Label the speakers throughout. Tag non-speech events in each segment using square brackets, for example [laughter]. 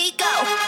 Speaker 1: me go.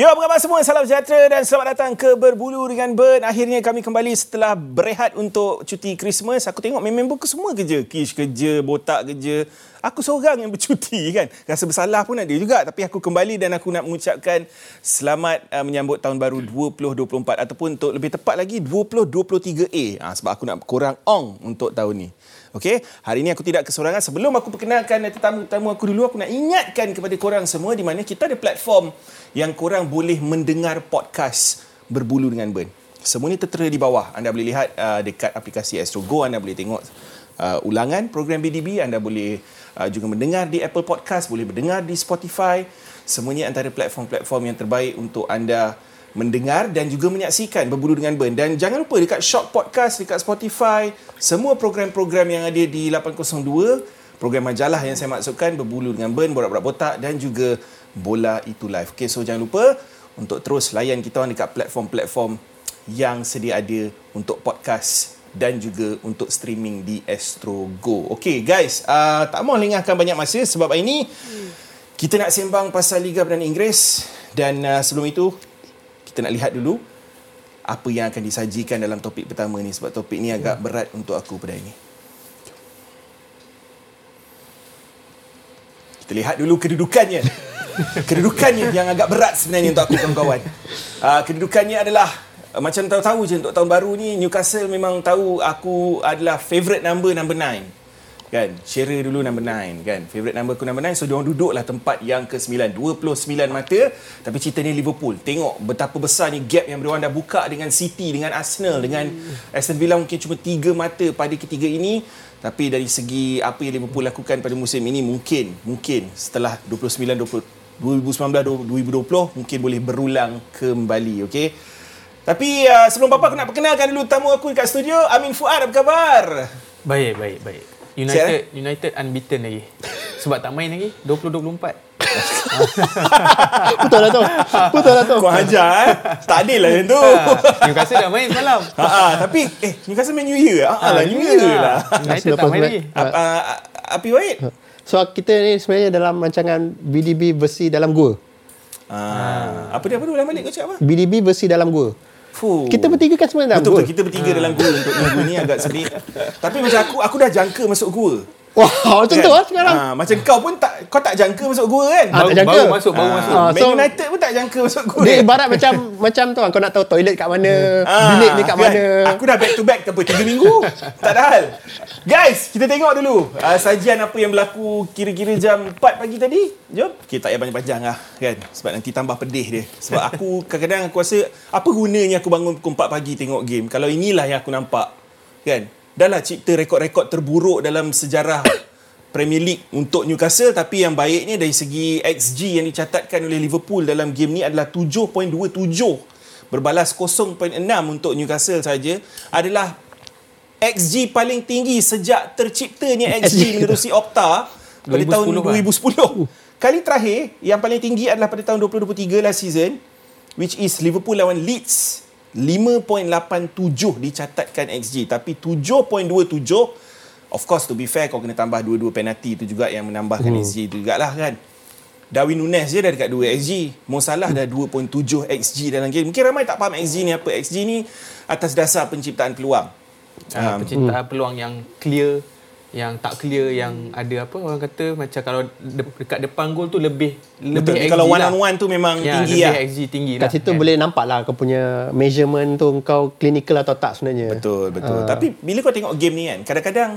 Speaker 2: Yo, apa khabar semua? Salam sejahtera dan selamat datang ke Berbulu dengan Bern. Akhirnya kami kembali setelah berehat untuk cuti Christmas. Aku tengok member ke semua kerja. Kish kerja, Botak kerja. Aku seorang yang bercuti [laughs] kan. Rasa bersalah pun ada juga. Tapi aku kembali dan aku nak mengucapkan selamat uh, menyambut tahun baru 2024 ataupun untuk lebih tepat lagi 2023A. Ha, sebab aku nak korang ong untuk tahun ni. Okey, hari ini aku tidak kesorangan. Sebelum aku perkenalkan tetamu-tetamu aku dulu, aku nak ingatkan kepada korang semua di mana kita ada platform yang korang boleh mendengar podcast berbulu dengan Bern. Semua ni tertera di bawah. Anda boleh lihat uh, dekat aplikasi Astro Go, anda boleh tengok uh, ulangan program BDB, anda boleh uh, juga mendengar di Apple Podcast, boleh mendengar di Spotify. Semuanya antara platform-platform yang terbaik untuk anda mendengar dan juga menyaksikan berbulu dengan Bern. Dan jangan lupa dekat Shock Podcast, dekat Spotify, semua program-program yang ada di 802, program majalah yang saya maksudkan berbulu dengan Bern, borak-borak botak dan juga bola itu live. Okay, so jangan lupa untuk terus layan kita orang dekat platform-platform yang sedia ada untuk podcast dan juga untuk streaming di Astro Go. Okay guys, uh, tak mahu lengahkan banyak masa sebab hari ini kita nak sembang pasal Liga Perdana Inggeris dan uh, sebelum itu kita nak lihat dulu apa yang akan disajikan dalam topik pertama ni sebab topik ni agak berat untuk aku pada hari ni. Kita lihat dulu kedudukannya. [laughs] kedudukannya yang agak berat sebenarnya untuk aku kawan-kawan. Uh, kedudukannya adalah uh, macam tahu-tahu je untuk tahun baru ni Newcastle memang tahu aku adalah favourite number number 9 kan? Shearer dulu number 9 kan? Favorite number aku number 9 so diorang duduklah tempat yang ke-9 29 mata. Tapi cerita ni Liverpool. Tengok betapa besar ni gap yang diorang dah buka dengan City dengan Arsenal dengan Aston Villa mungkin cuma 3 mata pada ketiga ini. Tapi dari segi apa yang Liverpool lakukan pada musim ini mungkin mungkin setelah 29 20 2019 2020 mungkin boleh berulang kembali okey? Tapi uh, sebelum bapa aku nak perkenalkan dulu tamu aku dekat studio Amin Fuad. Apa khabar?
Speaker 3: Baik, baik, baik. United United unbeaten lagi. Sebab tak main lagi 2024. [laughs]
Speaker 4: Betul lah tu. Betul lah tu.
Speaker 2: Kau hajar eh. Tak adil lah macam tu.
Speaker 3: Newcastle dah main semalam.
Speaker 2: Ha, ha, tapi eh Newcastle main New Year. Ha, ha, lah New Year lah.
Speaker 3: United tak main lagi.
Speaker 2: Ap- ah, ah, Api Wahid.
Speaker 4: So kita ni sebenarnya dalam rancangan BDB versi dalam gua.
Speaker 2: Ah, apa dia apa tu ulang balik kau cakap apa?
Speaker 4: BDB versi dalam gua.
Speaker 2: Fuh.
Speaker 4: Kita bertiga kan sebenarnya dalam
Speaker 2: Betul
Speaker 4: gua.
Speaker 2: betul kita bertiga dalam gua untuk minggu ni agak sedih. Tapi macam aku aku dah jangka masuk gua.
Speaker 4: Wah, [laughs] macam tu lah sekarang.
Speaker 2: Ha, macam kau pun tak kau tak jangka masuk gua kan?
Speaker 3: Baru,
Speaker 4: tak jangka.
Speaker 3: baru masuk, baru
Speaker 2: Ah,
Speaker 3: masuk.
Speaker 2: Man
Speaker 4: so-
Speaker 2: United pun tak jangka masuk gua.
Speaker 4: Dia
Speaker 2: kan?
Speaker 4: ibarat macam [laughs] macam tu kan kau nak tahu toilet kat mana,
Speaker 2: Ah,
Speaker 4: bilik ni kat
Speaker 2: kan?
Speaker 4: mana.
Speaker 2: Aku dah back to back ke apa 3 minggu. [laughs] tak ada hal. Guys, kita tengok dulu uh, sajian apa yang berlaku kira-kira jam 4 pagi tadi. Jom. Kita tak payah panjang-panjang lah kan. Sebab nanti tambah pedih dia. Sebab aku kadang-kadang aku rasa apa gunanya aku bangun pukul 4 pagi tengok game kalau inilah yang aku nampak. Kan? Dah lah cipta rekod-rekod terburuk dalam sejarah Premier League untuk Newcastle. Tapi yang baiknya dari segi XG yang dicatatkan oleh Liverpool dalam game ni adalah 7.27 berbalas 0.6 untuk Newcastle saja. Adalah XG paling tinggi sejak terciptanya XG menerusi Opta pada
Speaker 3: 2010
Speaker 2: tahun
Speaker 3: kan?
Speaker 2: 2010. Kali terakhir yang paling tinggi adalah pada tahun 2023 last season which is Liverpool lawan Leeds 5.87 dicatatkan XG tapi 7.27 of course to be fair kau kena tambah dua-dua penalti itu juga yang menambahkan
Speaker 4: Hmm.
Speaker 2: XG itu jugalah kan? Darwin Nunes je dah dekat 2 XG Mo Salah dah 2.7 XG dalam game. Mungkin ramai tak faham XG ni apa. XG ni atas dasar penciptaan peluang.
Speaker 3: Uh, penciptaan peluang yang clear yang tak clear yang ada apa orang kata macam kalau de- dekat depan gol tu lebih lebih
Speaker 2: Betul.
Speaker 3: XG
Speaker 2: Kalau one
Speaker 3: lah.
Speaker 2: on one tu memang
Speaker 3: ya,
Speaker 2: tinggi
Speaker 3: lebih
Speaker 2: lah.
Speaker 3: XG tinggi
Speaker 4: Kat
Speaker 3: lah.
Speaker 4: situ
Speaker 3: kan.
Speaker 4: boleh nampak lah kau punya measurement tu kau clinical atau tak sebenarnya.
Speaker 2: Betul, betul.
Speaker 4: Ah.
Speaker 2: Tapi bila kau tengok game ni kan, kadang-kadang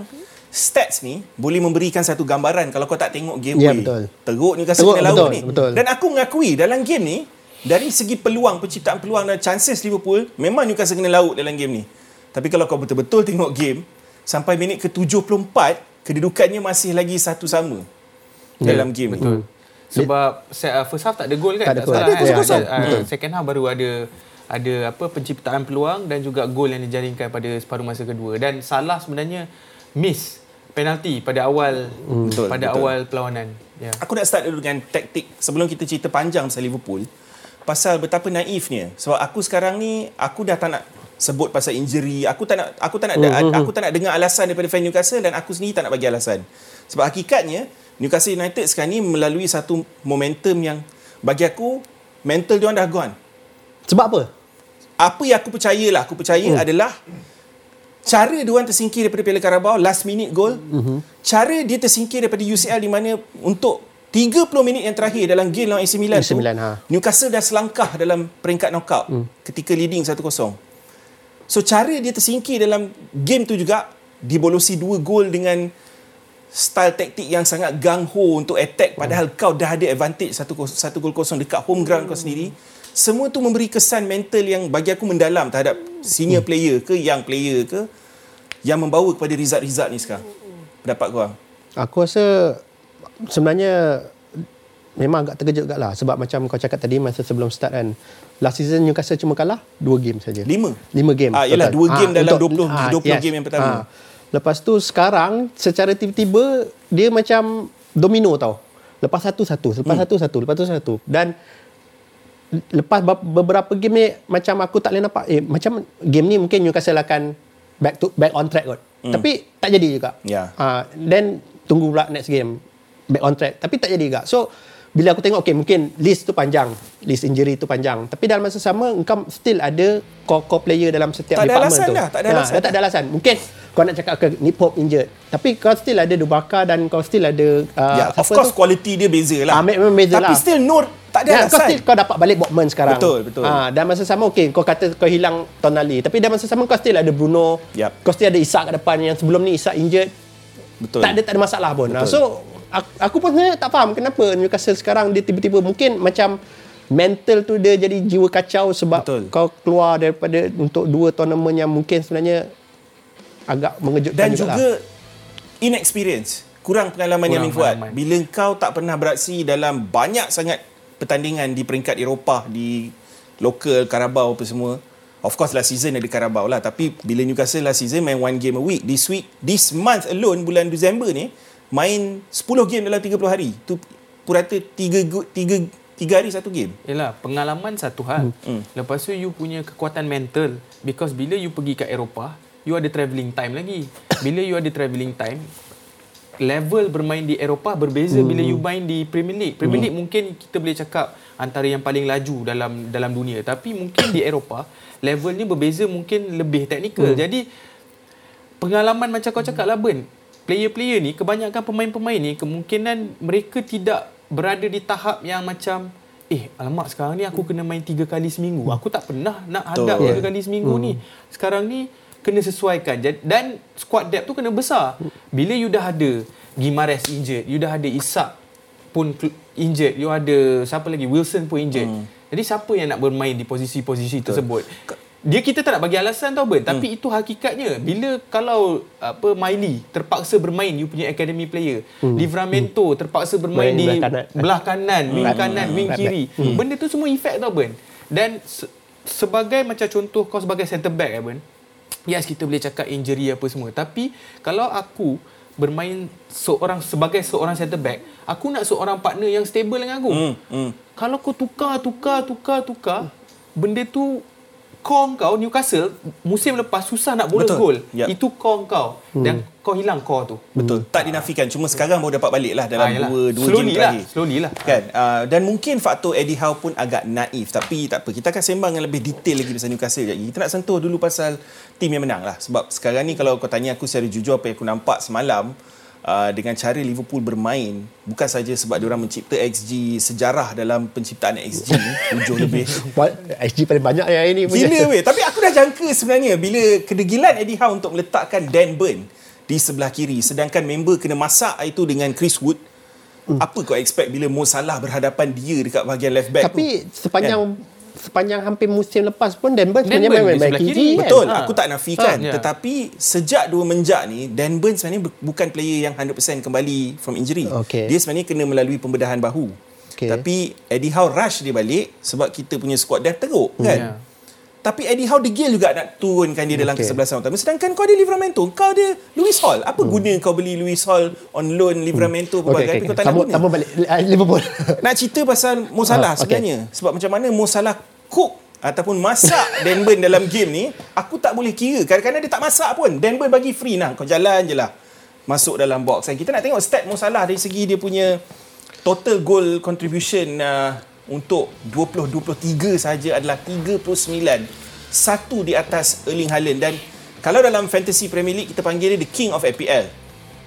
Speaker 2: stats ni boleh memberikan satu gambaran kalau kau tak tengok game
Speaker 4: Ya, betul.
Speaker 2: Teruk ni kena laut
Speaker 4: betul,
Speaker 2: ni.
Speaker 4: betul.
Speaker 2: Dan aku mengakui dalam game ni dari segi peluang, penciptaan peluang dan chances Liverpool, memang Newcastle kena laut dalam game ni. Tapi kalau kau betul-betul tengok game sampai minit ke-74, kedudukannya masih lagi satu sama dalam game
Speaker 3: Betul.
Speaker 2: ni.
Speaker 3: Sebab se- uh, first half tak ada gol kan?
Speaker 4: Tak ada gol.
Speaker 3: salah
Speaker 4: Tak ada, kosong-kosong.
Speaker 3: Ada, uh, second half baru ada ada apa penciptaan peluang dan juga gol yang dijaringkan pada separuh masa kedua dan salah sebenarnya miss penalti pada awal
Speaker 2: Betul,
Speaker 3: pada
Speaker 2: betul.
Speaker 3: awal perlawanan. Ya.
Speaker 2: Aku nak start dulu dengan taktik sebelum kita cerita panjang pasal Liverpool. Pasal betapa naifnya. Sebab aku sekarang ni aku dah tak nak sebut pasal injury. Aku tak nak aku tak nak
Speaker 4: Mhm.
Speaker 2: aku tak nak dengar alasan daripada fan Newcastle dan aku sendiri tak nak bagi alasan. Sebab hakikatnya Newcastle United sekarang ni melalui satu momentum yang bagi aku mental dia orang dah gone.
Speaker 4: Sebab apa?
Speaker 2: Apa yang aku percayalah, aku percaya
Speaker 4: Hmm.
Speaker 2: adalah cara dia orang tersingkir daripada Piala Carabao last minute goal.
Speaker 4: Mhm.
Speaker 2: Cara dia tersingkir daripada UCL di mana untuk 30 minit yang terakhir dalam game lawan AC Milan,
Speaker 4: AC
Speaker 2: tu,
Speaker 4: Milan, ha.
Speaker 2: Newcastle dah selangkah dalam peringkat knockout
Speaker 4: Hmm.
Speaker 2: ketika leading 1-0. So cara dia tersingkir dalam game tu juga dibolosi dua gol dengan style taktik yang sangat gang ho untuk attack padahal
Speaker 4: Hmm.
Speaker 2: kau dah ada advantage satu satu gol kosong dekat home ground kau sendiri. Semua tu memberi kesan mental yang bagi aku mendalam terhadap senior
Speaker 4: Hmm.
Speaker 2: player ke young player ke yang membawa kepada result-result ni sekarang. Pendapat kau?
Speaker 4: Aku rasa sebenarnya memang agak terkejut lah sebab macam kau cakap tadi masa sebelum start kan last season Newcastle cuma kalah dua game saja.
Speaker 2: Lima.
Speaker 4: Lima game.
Speaker 2: Ah, yelah,
Speaker 4: total.
Speaker 2: dua game dalam
Speaker 4: untuk-
Speaker 2: 20 20 game yang pertama.
Speaker 4: Ah. Lepas tu sekarang secara tiba-tiba dia macam domino tau. Lepas satu satu, lepas
Speaker 2: Hmm.
Speaker 4: satu satu, lepas tu satu. Dan lepas be- beberapa game ni macam aku tak boleh nampak eh macam game ni mungkin Newcastle akan back to back on track kot. Hmm. Tapi tak jadi juga.
Speaker 2: Ya.
Speaker 4: Ah, then tunggu pula next game back on track tapi tak jadi juga. So bila aku tengok okay mungkin list tu panjang, list injury tu panjang. Tapi dalam masa sama engkau still ada core-core player dalam setiap
Speaker 2: Tak ada
Speaker 4: department
Speaker 2: alasan
Speaker 4: tu.
Speaker 2: dah, tak ada
Speaker 4: Ha,
Speaker 2: alasan
Speaker 4: dah tak ada alasan. Mungkin kau nak cakap ke Nick Pope injured. Tapi kau still ada Dubaka dan kau still ada uh,
Speaker 2: ya, of course
Speaker 4: tu?
Speaker 2: quality dia beza lah.
Speaker 4: Ah, memang beza
Speaker 2: Tapi
Speaker 4: lah.
Speaker 2: still no tak ada
Speaker 4: Ya, kau
Speaker 2: alasan.
Speaker 4: still kau dapat balik Botman sekarang.
Speaker 2: Betul, betul.
Speaker 4: Ha, dan masa sama okey kau kata kau hilang Tonali. Tapi dalam masa sama kau still ada Bruno.
Speaker 2: Yup.
Speaker 4: Kau still ada Isak kat depan yang sebelum ni Isak injured.
Speaker 2: Betul.
Speaker 4: Tak ada tak ada masalah pun. Ha,
Speaker 2: Betul.
Speaker 4: so aku, aku pun sebenarnya tak faham kenapa Newcastle sekarang dia tiba-tiba mungkin macam mental tu dia jadi jiwa kacau sebab
Speaker 2: Betul.
Speaker 4: kau keluar daripada untuk dua tournament yang mungkin sebenarnya agak mengejutkan
Speaker 2: dan
Speaker 4: jugalah.
Speaker 2: juga inexperience kurang pengalaman
Speaker 3: Kurang
Speaker 2: Fuad
Speaker 3: pengalaman.
Speaker 2: bila kau tak pernah beraksi dalam banyak sangat pertandingan di peringkat Eropah di local Carabao apa semua of course last season ada Carabao lah tapi bila Newcastle last season main one game a week this week this month alone bulan Disember ni main 10 game dalam 30 hari tu purata 3 3 3 hari satu game
Speaker 3: Yalah, pengalaman satu hal.
Speaker 2: Hmm.
Speaker 3: Lepas tu you punya kekuatan mental because bila you pergi kat Eropah, you ada travelling time lagi. Bila you ada travelling time, level bermain di Eropah berbeza bila you main di Premier League. Premier League mungkin kita boleh cakap antara yang paling laju dalam dalam dunia, tapi mungkin di Eropah levelnya berbeza mungkin lebih teknikal. Jadi pengalaman macam kau cakap lah Ben player-player ni kebanyakan pemain-pemain ni kemungkinan mereka tidak berada di tahap yang macam eh alamak sekarang ni aku kena main tiga kali seminggu. Aku tak pernah nak hadap
Speaker 2: Betul.
Speaker 3: tiga kali seminggu ni. Sekarang ni kena sesuaikan. Dan squad depth tu kena besar. Bila you dah ada Gimares injured you dah ada Isak pun injured you ada siapa lagi? Wilson pun injured. Jadi siapa yang nak bermain di posisi-posisi tersebut dia kita tak nak bagi alasan tau Ben. Tapi
Speaker 2: Hmm.
Speaker 3: itu hakikatnya. Bila kalau apa Miley terpaksa bermain you punya academy player. Livramento terpaksa bermain
Speaker 4: Main
Speaker 3: di
Speaker 4: belah kanan.
Speaker 3: belah kanan wing
Speaker 4: Right.
Speaker 3: kanan wing
Speaker 4: Right
Speaker 3: kiri.
Speaker 4: back.
Speaker 3: benda tu semua efek tau Ben. Dan se- sebagai macam contoh kau sebagai centre back eh Ben. Yes kita boleh cakap injury apa semua. Tapi kalau aku bermain seorang sebagai seorang centre back aku nak seorang partner yang stable dengan aku.
Speaker 2: Hmm, hmm.
Speaker 3: kalau kau tukar, tukar, tukar, tukar, benda tu core kau Newcastle musim lepas susah nak bola
Speaker 2: Betul.
Speaker 3: gol.
Speaker 2: Yap.
Speaker 3: Itu core kau dan kau hilang core tu.
Speaker 2: Betul. Tak dinafikan. Cuma sekarang baru dapat balik lah dalam
Speaker 3: Ah, yalah.
Speaker 2: dua, dua
Speaker 3: Slowly
Speaker 2: game
Speaker 3: lah,
Speaker 2: terakhir.
Speaker 3: slowly lah.
Speaker 2: Kan? Uh, dan mungkin faktor Eddie Howe pun agak naif. Tapi tak apa. Kita akan sembang yang lebih detail lagi pasal Newcastle sekejap lagi. Kita nak sentuh dulu pasal tim yang menang lah. Sebab sekarang ni kalau kau tanya aku secara jujur apa yang aku nampak semalam, uh, dengan cara Liverpool bermain bukan saja sebab diorang mencipta XG sejarah dalam penciptaan XG [laughs] tujuh lebih.
Speaker 4: Wal- SG paling banyak yang ini.
Speaker 2: Gila weh. Tapi aku dah jangka sebenarnya Bila kedegilan Eddie Howe Untuk meletakkan Dan Burn Di sebelah kiri Sedangkan member kena masak itu Dengan Chris Wood.
Speaker 4: Hmm.
Speaker 2: Apa kau expect Bila Mo Salah berhadapan dia Dekat bahagian left back
Speaker 4: Tapi
Speaker 2: tu?
Speaker 4: sepanjang sepanjang hampir musim lepas pun Dan Burn sebenarnya
Speaker 3: Burn
Speaker 4: main
Speaker 3: di
Speaker 4: baik kiri.
Speaker 3: kiri.
Speaker 4: kan?
Speaker 2: Betul,
Speaker 3: Ha.
Speaker 2: aku tak nafikan.
Speaker 3: Ha, ya.
Speaker 2: Tetapi sejak dua menjak ni, Dan Burn sebenarnya bu- bukan player yang 100% kembali from injury.
Speaker 4: Okey.
Speaker 2: Dia sebenarnya kena melalui pembedahan bahu.
Speaker 4: Okey.
Speaker 2: Tapi Eddie Howe rush dia balik sebab kita punya squad depth teruk kan.
Speaker 3: Ya.
Speaker 2: tapi Eddie Howe degil juga nak turunkan dia dalam
Speaker 4: Okay.
Speaker 2: kesebelasan utama. Sedangkan kau ada Livramento, kau ada Luis Hall. Apa guna kau beli Luis Hall on loan Livramento
Speaker 4: Hmm.
Speaker 2: pelbagai tapi kau tak nak guna?
Speaker 4: sambung balik uh, [laughs] Liverpool.
Speaker 2: Nak cerita pasal Mo Salah
Speaker 4: Ah, okay.
Speaker 2: sebenarnya. Sebab macam mana Mo Salah cook ataupun masak [laughs] Dan Burn dalam game ni, aku tak boleh kira. Kadang-kadang dia tak masak pun. Dan Burn bagi free nah. Kau jalan je lah. Masuk dalam box. Dan kita nak tengok stat Mo Salah dari segi dia punya total goal contribution uh, untuk 20-23 saja adalah 39. Satu di atas Erling Haaland. Dan kalau dalam Fantasy Premier League, kita panggil dia the king of FPL.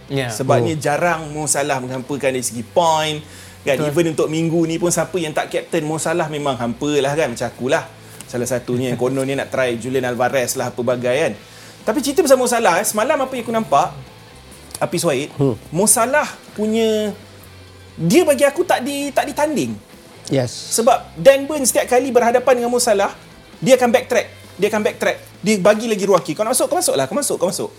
Speaker 3: Ya.
Speaker 2: Sebabnya jarang Mo Salah menghampakan dari segi point kan even untuk minggu ni pun siapa yang tak captain Mo Salah memang hampa lah kan? Macam aku lah salah satunya yang kononnya nak try Julian Alvarez lah apa bagai kan? Tapi cerita pasal Mo Salah eh, semalam apa yang aku nampak Apis Wahid hmm. Mo Salah punya dia bagi aku tak di tak ditanding.
Speaker 4: Yes.
Speaker 2: sebab Dan Burn setiap kali berhadapan dengan Mo Salah dia akan backtrack dia akan backtrack dia bagi lagi ruang kiri kau nak masuk? Kau masuk lah kau masuk kau masuk.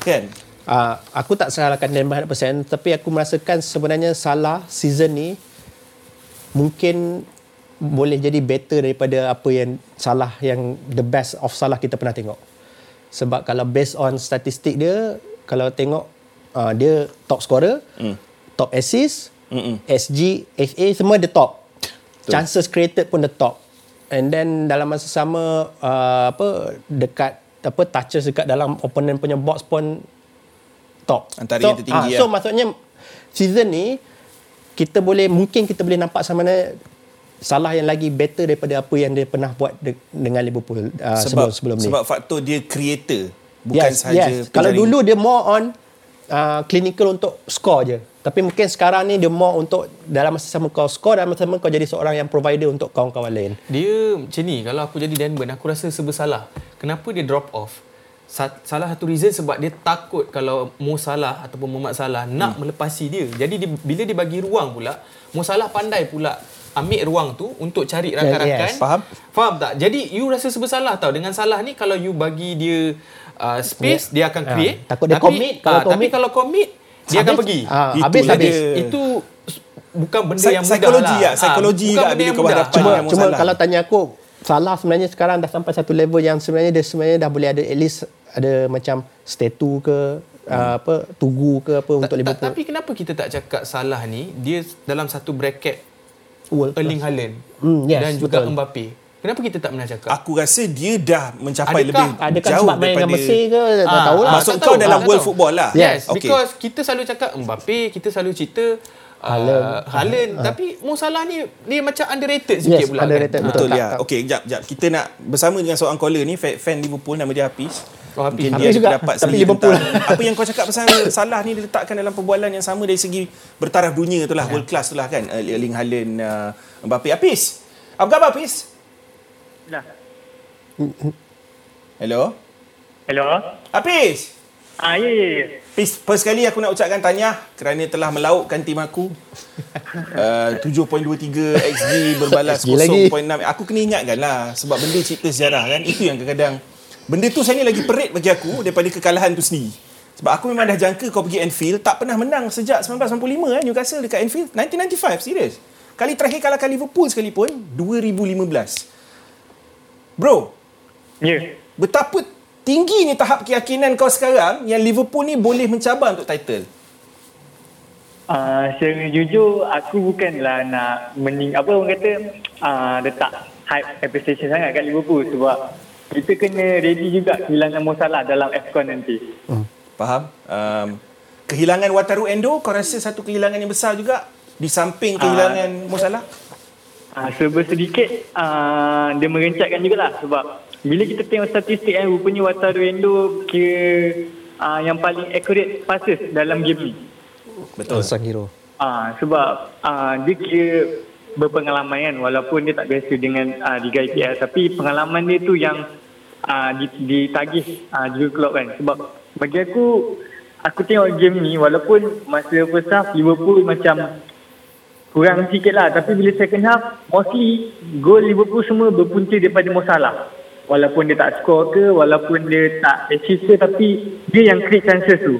Speaker 2: Kan
Speaker 4: Uh, aku tak salahkan Dan 100% tapi aku merasakan sebenarnya salah season ni mungkin boleh jadi better daripada apa yang salah yang the best of salah kita pernah tengok. Sebab kalau based on statistik dia kalau tengok uh, dia top scorer, mm. top assist, Mm-mm. SG, FA semua dia top. Betul. Chances created pun the top. And then dalam masa sama uh, apa dekat apa touches dekat dalam opponent punya box pun top.
Speaker 2: Antara
Speaker 4: so,
Speaker 2: yang tertinggi
Speaker 4: ah, So
Speaker 2: lah.
Speaker 4: maksudnya season ni kita boleh mungkin kita boleh nampak sama mana salah yang lagi better daripada apa yang dia pernah buat de- dengan Liverpool uh, sebelum sebelum ni.
Speaker 2: Sebab faktor dia creator bukan
Speaker 4: yes,
Speaker 2: sahaja
Speaker 4: yes. Kalau dulu dia more on uh, clinical untuk score je. Tapi mungkin sekarang ni dia more untuk dalam masa sama kau score dalam masa sama kau jadi seorang yang provider untuk kawan-kawan lain.
Speaker 3: Dia macam ni Kalau aku jadi Dan Burn Aku rasa serba salah Kenapa dia drop off Salah satu reason sebab dia takut Kalau Mo Salah Ataupun Muhammad Salah Nak melepasi dia Jadi dia, bila dia bagi ruang pula Mo Salah pandai pula Ambil ruang tu Untuk cari rakan-rakan
Speaker 4: yes.
Speaker 2: Faham?
Speaker 3: Faham tak? Jadi you rasa serba salah tau Dengan Salah ni Kalau you bagi dia uh, Space Dia akan
Speaker 4: Ah,
Speaker 3: create
Speaker 4: takut dia
Speaker 3: Tapi-
Speaker 4: commit. Kalau
Speaker 3: ah, Tapi
Speaker 4: commit-
Speaker 3: kalau commit Dia akan
Speaker 4: Habis-
Speaker 3: pergi
Speaker 4: ah,
Speaker 2: Itulah
Speaker 4: habis habis.
Speaker 2: dia.
Speaker 3: Itu bukan benda
Speaker 2: Psy-
Speaker 3: yang mudah
Speaker 2: psikologi
Speaker 3: lah.
Speaker 2: lah, psikologi
Speaker 3: Ah,
Speaker 2: juga
Speaker 3: bukan benda
Speaker 2: bila
Speaker 3: yang
Speaker 2: kau
Speaker 3: mudah.
Speaker 4: Cuma cuma kalau tanya aku Salah sebenarnya sekarang dah sampai satu level yang sebenarnya dia sebenarnya dah boleh ada at least ada macam statu ke hmm. uh, apa tugu ke apa untuk Liverpool.
Speaker 3: Tapi kenapa kita tak cakap Salah ni dia dalam satu bracket
Speaker 4: World
Speaker 3: Erling Haaland
Speaker 4: Hmm, yes,
Speaker 3: dan juga
Speaker 4: betul.
Speaker 3: Mbappe. Kenapa kita tak pernah cakap?
Speaker 2: Aku rasa dia dah mencapai
Speaker 3: Adakah-
Speaker 2: lebih
Speaker 4: Adakah
Speaker 2: jauh
Speaker 4: sebab main dengan
Speaker 2: daripada
Speaker 4: Mesir ke tak
Speaker 3: Ah,
Speaker 4: tahu lah.
Speaker 3: ah,
Speaker 2: Maksud
Speaker 3: tak
Speaker 2: kau
Speaker 3: tahu,
Speaker 2: dalam
Speaker 3: tak
Speaker 2: world
Speaker 3: tahu.
Speaker 2: football lah.
Speaker 3: Yes,
Speaker 2: Okay.
Speaker 3: because kita selalu cakap Mbappe, kita selalu cerita
Speaker 4: Haaland.
Speaker 3: Uh, Haaland. Tapi Mo Salah ni dia macam underrated sikit
Speaker 4: Yes,
Speaker 3: pula
Speaker 4: underrated,
Speaker 3: kan.
Speaker 2: Betul ya. Okey, jap jap. Kita nak bersama dengan seorang caller ni fa- fan Liverpool nama dia Hafiz.
Speaker 3: Oh, Hafiz.
Speaker 2: Mungkin dia
Speaker 4: Hafiz
Speaker 2: ada
Speaker 4: juga,
Speaker 2: pendapat
Speaker 4: tapi Liverpool.
Speaker 2: tentang apa yang kau cakap pasal [coughs] Salah ni diletakkan dalam perbualan yang sama dari segi bertaraf dunia tu lah, world class tu lah kan. Uh, Erling Haaland, uh, Mbappe. Hafiz. Apa khabar Hafiz?
Speaker 5: Dah.
Speaker 2: Hello.
Speaker 5: Hello.
Speaker 2: Hafiz.
Speaker 5: Ah, ya, ya, ya.
Speaker 2: First kali aku nak ucapkan tahniah kerana telah melautkan tim aku. Uh, 7.23 XG berbalas
Speaker 4: XG lagi.
Speaker 2: 0.6. Aku kena ingatkan lah sebab benda cipta sejarah kan. Itu yang kadang-kadang benda tu saya ni lagi perit bagi aku daripada kekalahan tu sendiri. Sebab aku memang dah jangka kau pergi Anfield tak pernah menang sejak 1995 kan Newcastle dekat Anfield 1995 serius. Kali terakhir kalahkan Liverpool sekalipun 2015. Bro,
Speaker 5: Ya.
Speaker 2: betapa tinggi ni tahap keyakinan kau sekarang yang Liverpool ni boleh mencabar untuk title?
Speaker 5: Ah, secara jujur, aku bukanlah nak mening apa orang kata ah, letak hype expectation sangat kat Liverpool sebab kita kena ready juga kehilangan Mo Salah dalam AFCON nanti.
Speaker 2: Faham? Um, kehilangan Wataru Endo kau rasa satu kehilangan yang besar juga di samping kehilangan Mo Salah?
Speaker 5: Ah, serba sedikit ah, dia merencatkan jugalah sebab bila kita tengok statistik kan rupanya Wataru Endo kira ah, yang paling accurate passes dalam game ni.
Speaker 2: Betul.
Speaker 4: Sang hero.
Speaker 5: Ah sebab ah dia kira berpengalaman kan walaupun dia tak biasa dengan ah, Liga IPL tapi pengalaman dia tu yang ah, di- ditagih ah, juga Klopp kan sebab bagi aku aku tengok game ni walaupun masa first half Liverpool macam kurang sikit lah tapi bila second half mostly gol Liverpool semua berpunca daripada Mo Salah walaupun dia tak score ke walaupun dia tak assist ke tapi dia yang create chances tu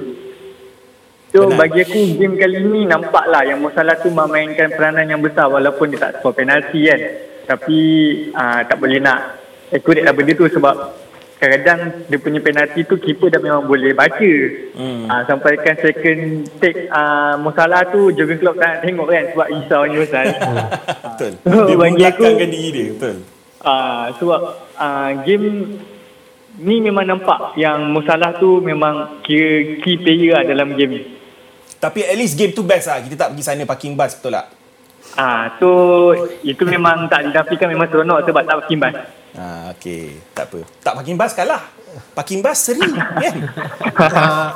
Speaker 5: So
Speaker 2: Benar.
Speaker 5: bagi aku game kali ni nampak lah yang Mo Salah tu memainkan peranan yang besar walaupun dia tak score penalti kan. Tapi uh, tak boleh nak accurate lah benda tu sebab kadang-kadang dia punya penalti tu keeper dah memang boleh baca. Hmm. Uh, sampaikan second take uh, Mosalah tu Jurgen Klopp tak nak tengok kan sebab risaunya pasal. [laughs]
Speaker 2: Betul. [laughs]
Speaker 5: Oh,
Speaker 2: Dia
Speaker 5: bagi aku-
Speaker 2: membelakangkan diri dia, betul.
Speaker 5: Uh, sebab uh, game ni memang nampak yang Mosalah tu memang kira key player lah dalam game ni.
Speaker 2: Tapi at least game tu best lah. Kita tak pergi sana parking bus, betul tak?
Speaker 5: Ah, so itu memang tak dinafikan memang seronok sebab tak kimbas.
Speaker 2: Ah, okey. Tak apa. Tak parking bus kalah. Parking bus seri, [laughs] kan?
Speaker 4: uh,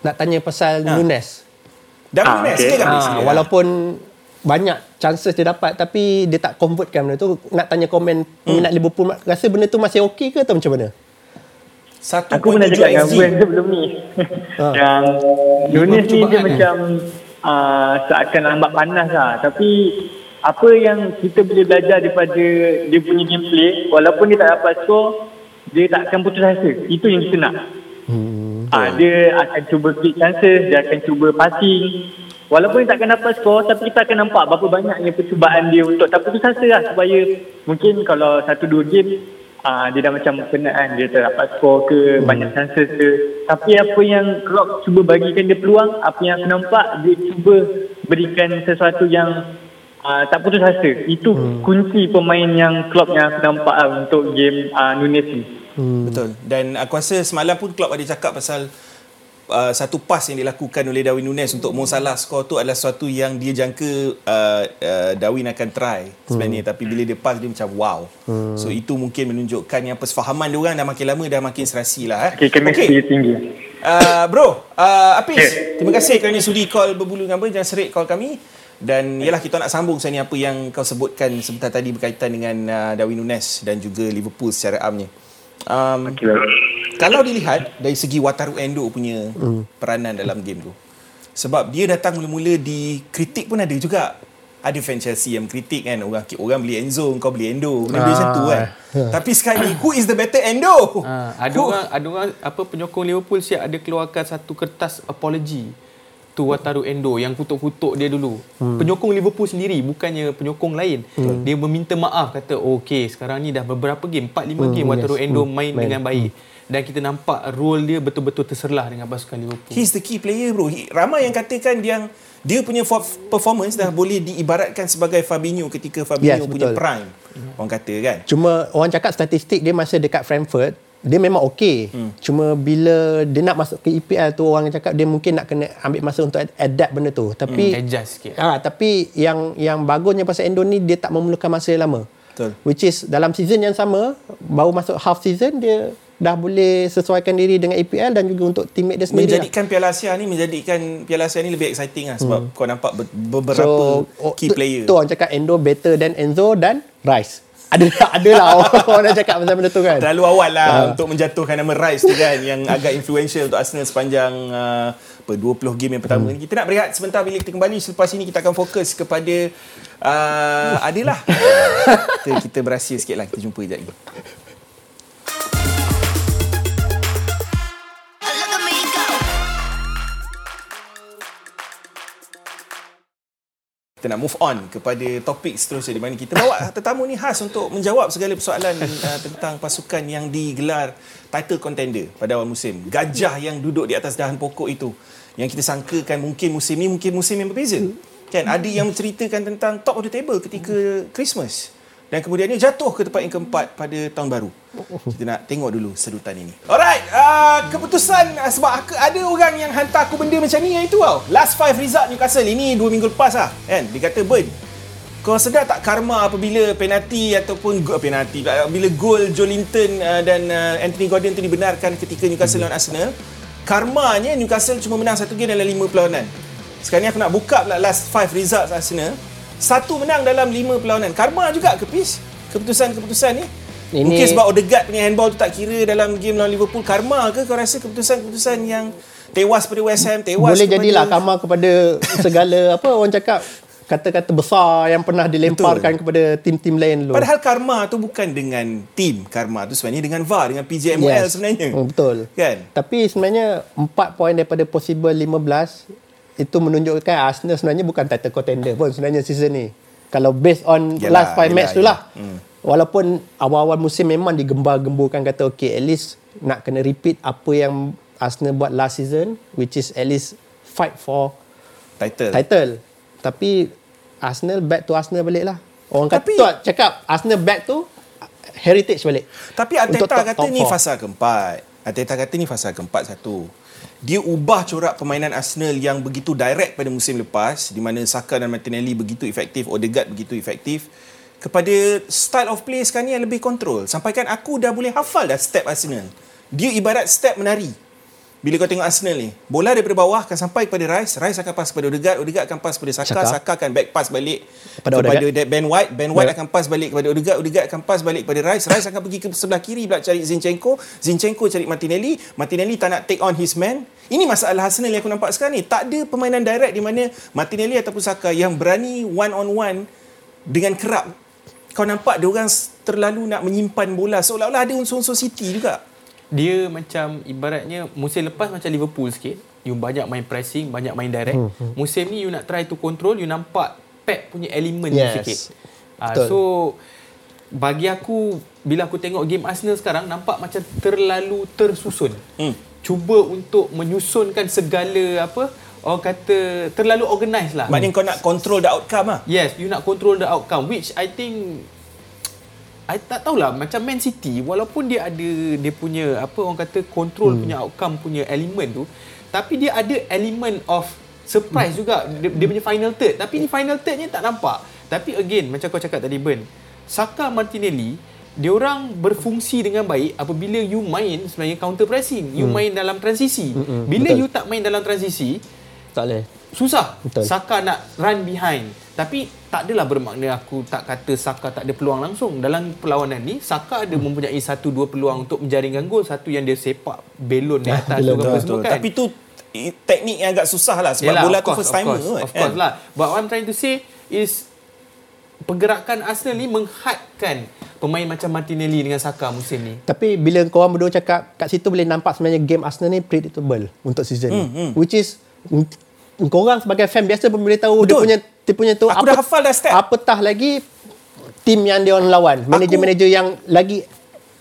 Speaker 4: nak tanya pasal
Speaker 2: Ha.
Speaker 4: Nunes.
Speaker 2: Dah
Speaker 5: Ah,
Speaker 2: Nunes,
Speaker 5: okey.
Speaker 2: silakan.
Speaker 4: Ha, walaupun banyak chances dia dapat tapi dia tak convertkan benda tu nak tanya komen peminat Liverpool rasa benda tu masih okey ke atau macam mana?
Speaker 2: Satu
Speaker 5: Aku pernah cakap dengan Gwen sebelum ni.
Speaker 4: Ah. [laughs]
Speaker 5: yang Nunes ni dia
Speaker 3: percubaan
Speaker 5: macam uh, seakan lambat panas lah. Tapi apa yang kita boleh belajar daripada dia punya gameplay, walaupun dia tak dapat skor, dia tak akan putus asa. Itu yang kita nak. Hmm. Ah, dia akan cuba create chances, dia akan cuba passing. Walaupun dia tak akan dapat skor, tapi kita akan nampak berapa banyaknya percubaan dia untuk tak putus asa lah. Supaya mungkin kalau satu dua game, ah, dia dah macam penat kan, dia tak dapat skor ke, banyak chances ke. Tapi apa yang Klopp cuba bagikan dia peluang, apa yang aku nampak, dia cuba berikan sesuatu yang ah, tak putus asa. Itu kunci pemain yang Klopp yang aku nampak lah untuk game ah, Nunes ni.
Speaker 2: Hmm. Betul. Dan aku rasa semalam pun Klopp ada cakap pasal uh, satu pas yang dilakukan oleh Darwin Nunes untuk Mo Salah skor tu adalah sesuatu yang dia jangka uh, uh, Darwin akan try sebenarnya hmm. tapi bila dia pass dia macam wow. Hmm. So itu mungkin menunjukkan yang persefahaman dia orang dah makin lama dah makin serasi lah eh.
Speaker 5: Okay, chemistry okay. tinggi.
Speaker 2: Uh, bro, uh, Apis,
Speaker 5: Okay.
Speaker 2: terima kasih kerana sudi call berbulu dengan apa, jangan serik call kami. Dan ialah kita nak sambung sebenarnya apa yang kau sebutkan sebentar tadi berkaitan dengan uh, Darwin Nunes dan juga Liverpool secara amnya. Um,
Speaker 5: Okay.
Speaker 2: Kalau dilihat dari segi Wataru Endo punya hmm. peranan dalam game tu. Sebab dia datang mula-mula di kritik pun ada juga. Ada fan Chelsea yang kritik kan orang orang beli Enzo kau beli Endo benda ah. macam tu kan. Tapi sekarang ni who is the better Endo?
Speaker 3: Ha, ada
Speaker 2: Who-
Speaker 3: orang ada orang apa penyokong Liverpool siap ada keluarkan satu kertas apology tu Wataru Endo yang kutuk-kutuk dia dulu. Hmm. Penyokong Liverpool sendiri bukannya penyokong lain. Hmm. Dia meminta maaf kata okey sekarang ni dah beberapa game 4 5 hmm, game Wataru
Speaker 4: yes.
Speaker 3: Endo
Speaker 4: Hmm,
Speaker 3: main
Speaker 4: main.
Speaker 3: dengan baik. Dan kita nampak role dia betul-betul terserlah dengan pasukan Liverpool.
Speaker 2: He's the key player bro. He, ramai yang katakan yang dia punya fo- performance dah boleh diibaratkan sebagai Fabinho ketika Fabinho
Speaker 4: Yes,
Speaker 2: punya
Speaker 4: betul.
Speaker 2: prime. Orang kata kan.
Speaker 4: Cuma orang cakap statistik dia masa dekat Frankfurt dia memang okey. Hmm. Cuma bila dia nak masuk ke EPL tu orang cakap dia mungkin nak kena ambil masa untuk ad- adapt benda tu. Tapi
Speaker 3: Hmm, adjust sikit.
Speaker 4: Ah, tapi yang yang bagusnya pasal Endo ni dia tak memerlukan masa yang lama.
Speaker 2: Betul.
Speaker 4: Which is dalam season yang sama baru masuk half season dia dah boleh sesuaikan diri dengan EPL dan juga untuk teammate dia sendiri. lah.
Speaker 2: Menjadikan Piala Asia ni menjadikan Piala Asia ni lebih exciting lah sebab hmm. kau nampak be- beberapa
Speaker 4: oh,
Speaker 2: key player.
Speaker 4: Tu orang cakap Endo better than Enzo dan Rice. Ada adalah orang, [laughs] orang dah cakap pasal benda tu kan.
Speaker 2: Terlalu awal lah
Speaker 4: Ah.
Speaker 2: untuk menjatuhkan nama Rice tu kan yang agak influential untuk Arsenal sepanjang uh, apa 20 game yang pertama
Speaker 4: Hmm.
Speaker 2: ni. Kita nak berehat sebentar bila kita kembali selepas ini kita akan fokus kepada uh, adalah [laughs] kita, kita berahsia sikit lah kita jumpa sekejap lagi. Kita nak move on kepada topik seterusnya di mana kita bawa [laughs] tetamu ni khas untuk menjawab segala persoalan uh, tentang pasukan yang digelar title contender pada awal musim. Gajah yang duduk di atas dahan pokok itu yang kita sangkakan mungkin musim ni mungkin musim yang berbeza. Kan ada yang menceritakan tentang top of the table ketika Christmas dan kemudiannya jatuh ke tempat yang keempat pada tahun baru. Kita nak tengok dulu sedutan ini. Alright, uh, keputusan uh, sebab aku, ada orang yang hantar aku benda macam ni yang itu tau. Last five result Newcastle ini dua minggu lepas lah. Kan? Dia kata, Burn, kau sedar tak karma apabila penalti ataupun gol penalti pula, bila gol Joe Linton uh, dan uh, Anthony Gordon tu dibenarkan ketika Newcastle lawan Arsenal karmanya Newcastle cuma menang satu game dalam lima perlawanan sekarang ni aku nak buka pula last five results Arsenal satu menang dalam lima perlawanan karma juga ke Pis keputusan-keputusan ni
Speaker 4: Ini-
Speaker 2: mungkin sebab Odegaard punya handball tu tak kira dalam game lawan Liverpool karma ke kau rasa keputusan-keputusan yang tewas pada West Ham tewas
Speaker 4: Boleh
Speaker 2: kepada
Speaker 4: jadilah kamar kepada segala [laughs] apa orang cakap kata-kata besar yang pernah dilemparkan
Speaker 2: Betul.
Speaker 4: kepada tim-tim lain dulu.
Speaker 2: Padahal karma tu bukan dengan tim karma tu sebenarnya dengan VAR dengan PJMOL
Speaker 4: Yes.
Speaker 2: sebenarnya.
Speaker 4: Hmm, betul.
Speaker 2: Kan?
Speaker 4: Tapi sebenarnya 4 poin daripada possible 15 itu menunjukkan Arsenal sebenarnya bukan title contender pun sebenarnya season ni. Kalau based on
Speaker 2: Yalah,
Speaker 4: last 5
Speaker 2: yalah,
Speaker 4: match tu lah.
Speaker 2: Hmm.
Speaker 4: walaupun awal-awal musim memang digembar-gemburkan kata okay at least nak kena repeat apa yang Arsenal buat last season which is at least fight for
Speaker 2: Title.
Speaker 4: title. Tapi Arsenal back to Arsenal balik lah. Orang kata
Speaker 2: Tapi-
Speaker 4: tu cakap Arsenal back to heritage balik.
Speaker 2: Tapi
Speaker 4: Untuk
Speaker 2: Arteta
Speaker 4: top-
Speaker 2: kata
Speaker 4: top
Speaker 2: ni fasa keempat. Arteta kata ni fasa keempat satu. Dia ubah corak permainan Arsenal yang begitu direct pada musim lepas di mana Saka dan Martinelli begitu efektif, Odegaard begitu efektif kepada style of play sekarang ni yang lebih kontrol. Sampaikan aku dah boleh hafal dah step Arsenal. Dia ibarat step menari. Bila kau tengok Arsenal ni, bola daripada bawah akan sampai kepada Rice, Rice akan pass kepada Odegaard, Odegaard akan pass kepada Saka,
Speaker 4: Saka.
Speaker 2: Saka akan back pass balik
Speaker 4: Kepada
Speaker 2: kepada,
Speaker 4: Odegaard.
Speaker 2: Ben White, Ben White akan pass balik kepada Odegaard, Odegaard akan pass balik kepada Rice, Rice akan pergi ke sebelah kiri pula cari Zinchenko, Zinchenko cari Martinelli, Martinelli tak nak take on his man. Ini masalah Arsenal yang aku nampak sekarang ni. Tak ada permainan direct di mana Martinelli ataupun Saka yang berani one on one dengan kerap. Kau nampak dia orang terlalu nak menyimpan bola seolah-olah ada unsur-unsur City juga.
Speaker 3: Dia macam ibaratnya musim lepas macam Liverpool sikit. You banyak main pressing, banyak main direct.
Speaker 4: Hmm,
Speaker 3: Musim ni you nak try to control, you nampak Pep punya elemen
Speaker 4: Yes.
Speaker 3: sikit. Uh,
Speaker 4: Betul.
Speaker 3: so bagi aku bila aku tengok game Arsenal sekarang nampak macam terlalu tersusun.
Speaker 2: Hmm.
Speaker 3: Cuba untuk menyusunkan segala apa orang kata terlalu organized lah.
Speaker 2: Maknanya kau nak control the outcome lah.
Speaker 3: Yes, you nak control the outcome which I think I tak tahulah macam Man City walaupun dia ada dia punya apa orang kata control hmm. punya outcome punya elemen tu tapi dia ada element of surprise hmm. juga dia, dia punya final third tapi ni final third ni tak nampak tapi again macam kau cakap tadi Ben Saka Martinelli dia orang berfungsi dengan baik apabila you main sebenarnya counter pressing you main dalam transisi
Speaker 4: Hmm,
Speaker 3: bila
Speaker 4: betul.
Speaker 3: you tak main dalam transisi
Speaker 4: Tak boleh.
Speaker 3: Susah.
Speaker 4: Betul.
Speaker 3: Saka nak run behind. Tapi tak adalah bermakna aku tak kata Saka tak ada peluang langsung. Dalam perlawanan ni, Saka ada mempunyai satu dua peluang untuk menjaringkan gol. Satu yang dia sepak belon di atas
Speaker 4: belon,
Speaker 3: tu apa semua kan.
Speaker 2: Tapi tu teknik yang agak susah lah sebab
Speaker 3: Yelah,
Speaker 2: bola
Speaker 3: of
Speaker 2: tu
Speaker 3: course,
Speaker 2: first
Speaker 3: of
Speaker 2: timer
Speaker 3: course,
Speaker 2: kot,
Speaker 3: Of course lah. But what I'm trying to say is pergerakan Arsenal ni menghadkan pemain macam Martinelli dengan Saka musim ni.
Speaker 4: Tapi bila korang berdua cakap kat situ boleh nampak sebenarnya game Arsenal ni predictable untuk season ni.
Speaker 2: Hmm,
Speaker 4: Which is korang sebagai fan biasa pun boleh tahu dia
Speaker 2: Betul.
Speaker 4: punya dia punya tu
Speaker 2: Aku dah hafal dah step.
Speaker 4: Apatah lagi tim yang dia orang lawan, manager-manager yang lagi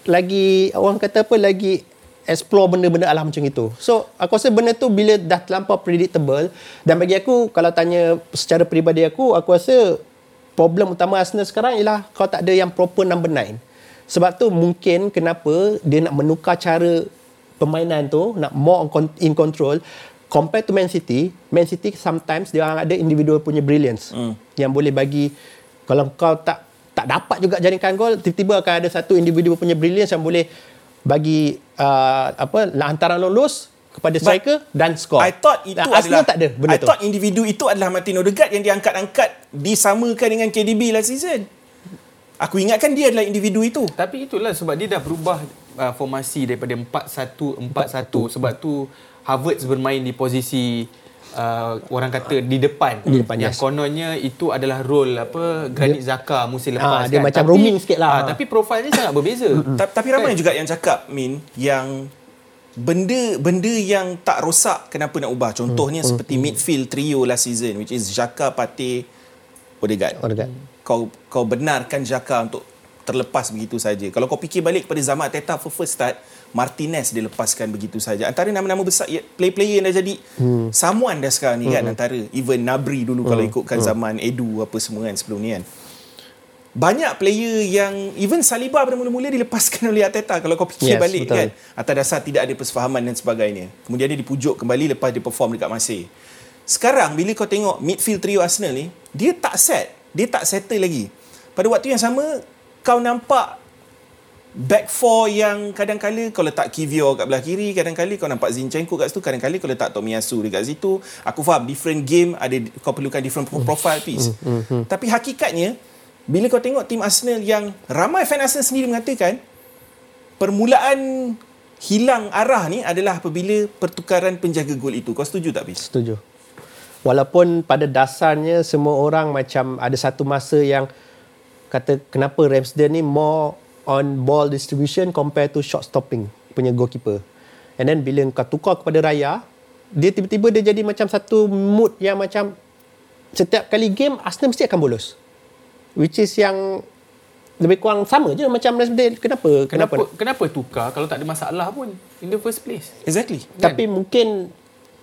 Speaker 4: lagi orang kata apa lagi explore benda-benda alam macam itu. So aku rasa benda tu bila dah terlampau predictable dan bagi aku kalau tanya secara peribadi aku aku rasa problem utama Arsenal sekarang ialah kau tak ada yang proper number 9. Sebab tu mungkin kenapa dia nak menukar cara permainan tu nak more on in control compared to Man City. Man City sometimes dia orang ada individual punya brilliance
Speaker 2: Hmm.
Speaker 4: yang boleh bagi kalau kau tak tak dapat juga jaringkan gol tiba-tiba akan ada satu individu punya brilliance yang boleh bagi uh, apa hantaran lolos kepada striker dan skor.
Speaker 2: I thought itu
Speaker 4: Dan
Speaker 2: adalah
Speaker 4: tak ada benda
Speaker 2: I
Speaker 4: tu.
Speaker 2: thought individu itu adalah Martin Odegaard yang diangkat-angkat disamakan dengan KDB last season. Aku ingatkan dia adalah individu itu.
Speaker 3: Tapi itulah sebab dia dah berubah uh, formasi daripada 4-1-4-1 sebab tu Havertz bermain di posisi uh, orang kata di depan.
Speaker 4: Di depan,
Speaker 3: Yang
Speaker 4: yes.
Speaker 3: kononnya itu adalah role apa Granit Xhaka musim lepas
Speaker 4: Ah, dia
Speaker 3: kan.
Speaker 4: macam roaming sikit lah.
Speaker 3: ah, tapi profilnya sangat berbeza.
Speaker 2: Ta- Tapi ramai juga yang cakap Min yang benda benda yang tak rosak kenapa nak ubah. Contohnya seperti midfield trio last season which is Xhaka, Partey, Odegaard.
Speaker 4: Odegaard.
Speaker 2: Kau kau benarkan Xhaka untuk terlepas begitu saja. Kalau kau fikir balik pada zaman Arteta for first start, Martinez dilepaskan begitu saja. Antara nama-nama besar ya, play-player yang dah jadi hmm. someone dah sekarang ni kan antara even Nabri dulu kalau ikutkan zaman Edu apa semua kan sebelum ni kan. Banyak player yang even Saliba pada mula-mula dilepaskan [laughs] oleh Arteta kalau kau fikir
Speaker 4: Yes,
Speaker 2: balik
Speaker 4: betul.
Speaker 2: kan atas dasar tidak ada persefahaman dan sebagainya. Kemudian dia dipujuk kembali lepas dia perform dekat Marseille. Sekarang bila kau tengok midfield trio Arsenal ni, dia tak set, dia tak settle lagi. Pada waktu yang sama kau nampak back four yang kadang-kala kau letak Kivior kat belah kiri, kadang-kala kau nampak Zinchenko kat situ, kadang-kala kau letak Tomiyasu dekat situ. Aku faham different game ada kau perlukan different profile piece. Tapi hakikatnya bila kau tengok tim Arsenal yang ramai fan Arsenal sendiri mengatakan permulaan hilang arah ni adalah apabila pertukaran penjaga gol itu. Kau setuju tak, Pis?
Speaker 4: Setuju. Walaupun pada dasarnya semua orang macam ada satu masa yang kata kenapa Ramsdale ni more on ball distribution compared to shot stopping punya goalkeeper. And then bila kau tukar kepada Raya, dia tiba-tiba dia jadi macam satu mood yang macam setiap kali game Arsenal mesti akan bolos. Which is yang lebih kurang sama je macam Ramsdale. Kenapa?
Speaker 3: Kenapa,
Speaker 4: Kenapa?
Speaker 3: kenapa tukar kalau tak ada masalah pun in the first place?
Speaker 2: Exactly.
Speaker 4: Tapi mungkin